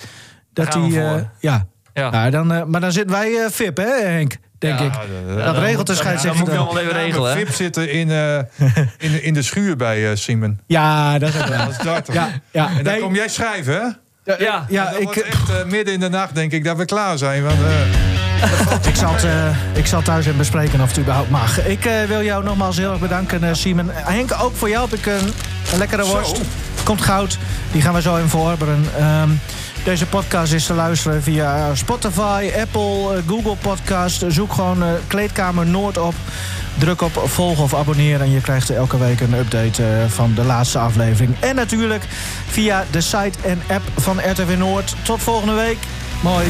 Dat die. eh, voor. ja. Ja. Ja, dan, eh, maar dan zitten wij eh, VIP, hè, Henk? Denk Ja. ik. Ja, Dat dan regelt de scheidsrechter Dat moet ik dan wel even regelen? VIP zitten in, eh, in, de- in de schuur bij eh Simon. Ja, dat is ook wel. Dat is darten. Ja, ja. En dan Nee, kom jij schrijven, hè? Ja, ja, dat ik, wordt echt midden in de nacht denk ik dat we klaar zijn. Want, eh, ik, zal het, eh, ik zal thuis even bespreken of het überhaupt mag. Ik eh, wil jou nogmaals heel erg bedanken, eh, Simon. Henk, ook voor jou heb ik een, een lekkere worst. Komt goud. Die gaan we zo even verorberen. Ehm, deze podcast is te luisteren via Spotify, Apple, Google Podcast. Zoek gewoon Kleedkamer Noord op. Druk op volgen of abonneren en je krijgt elke week een update van de laatste aflevering. En natuurlijk via de site en app van RTV Noord. Tot volgende week. Mooi.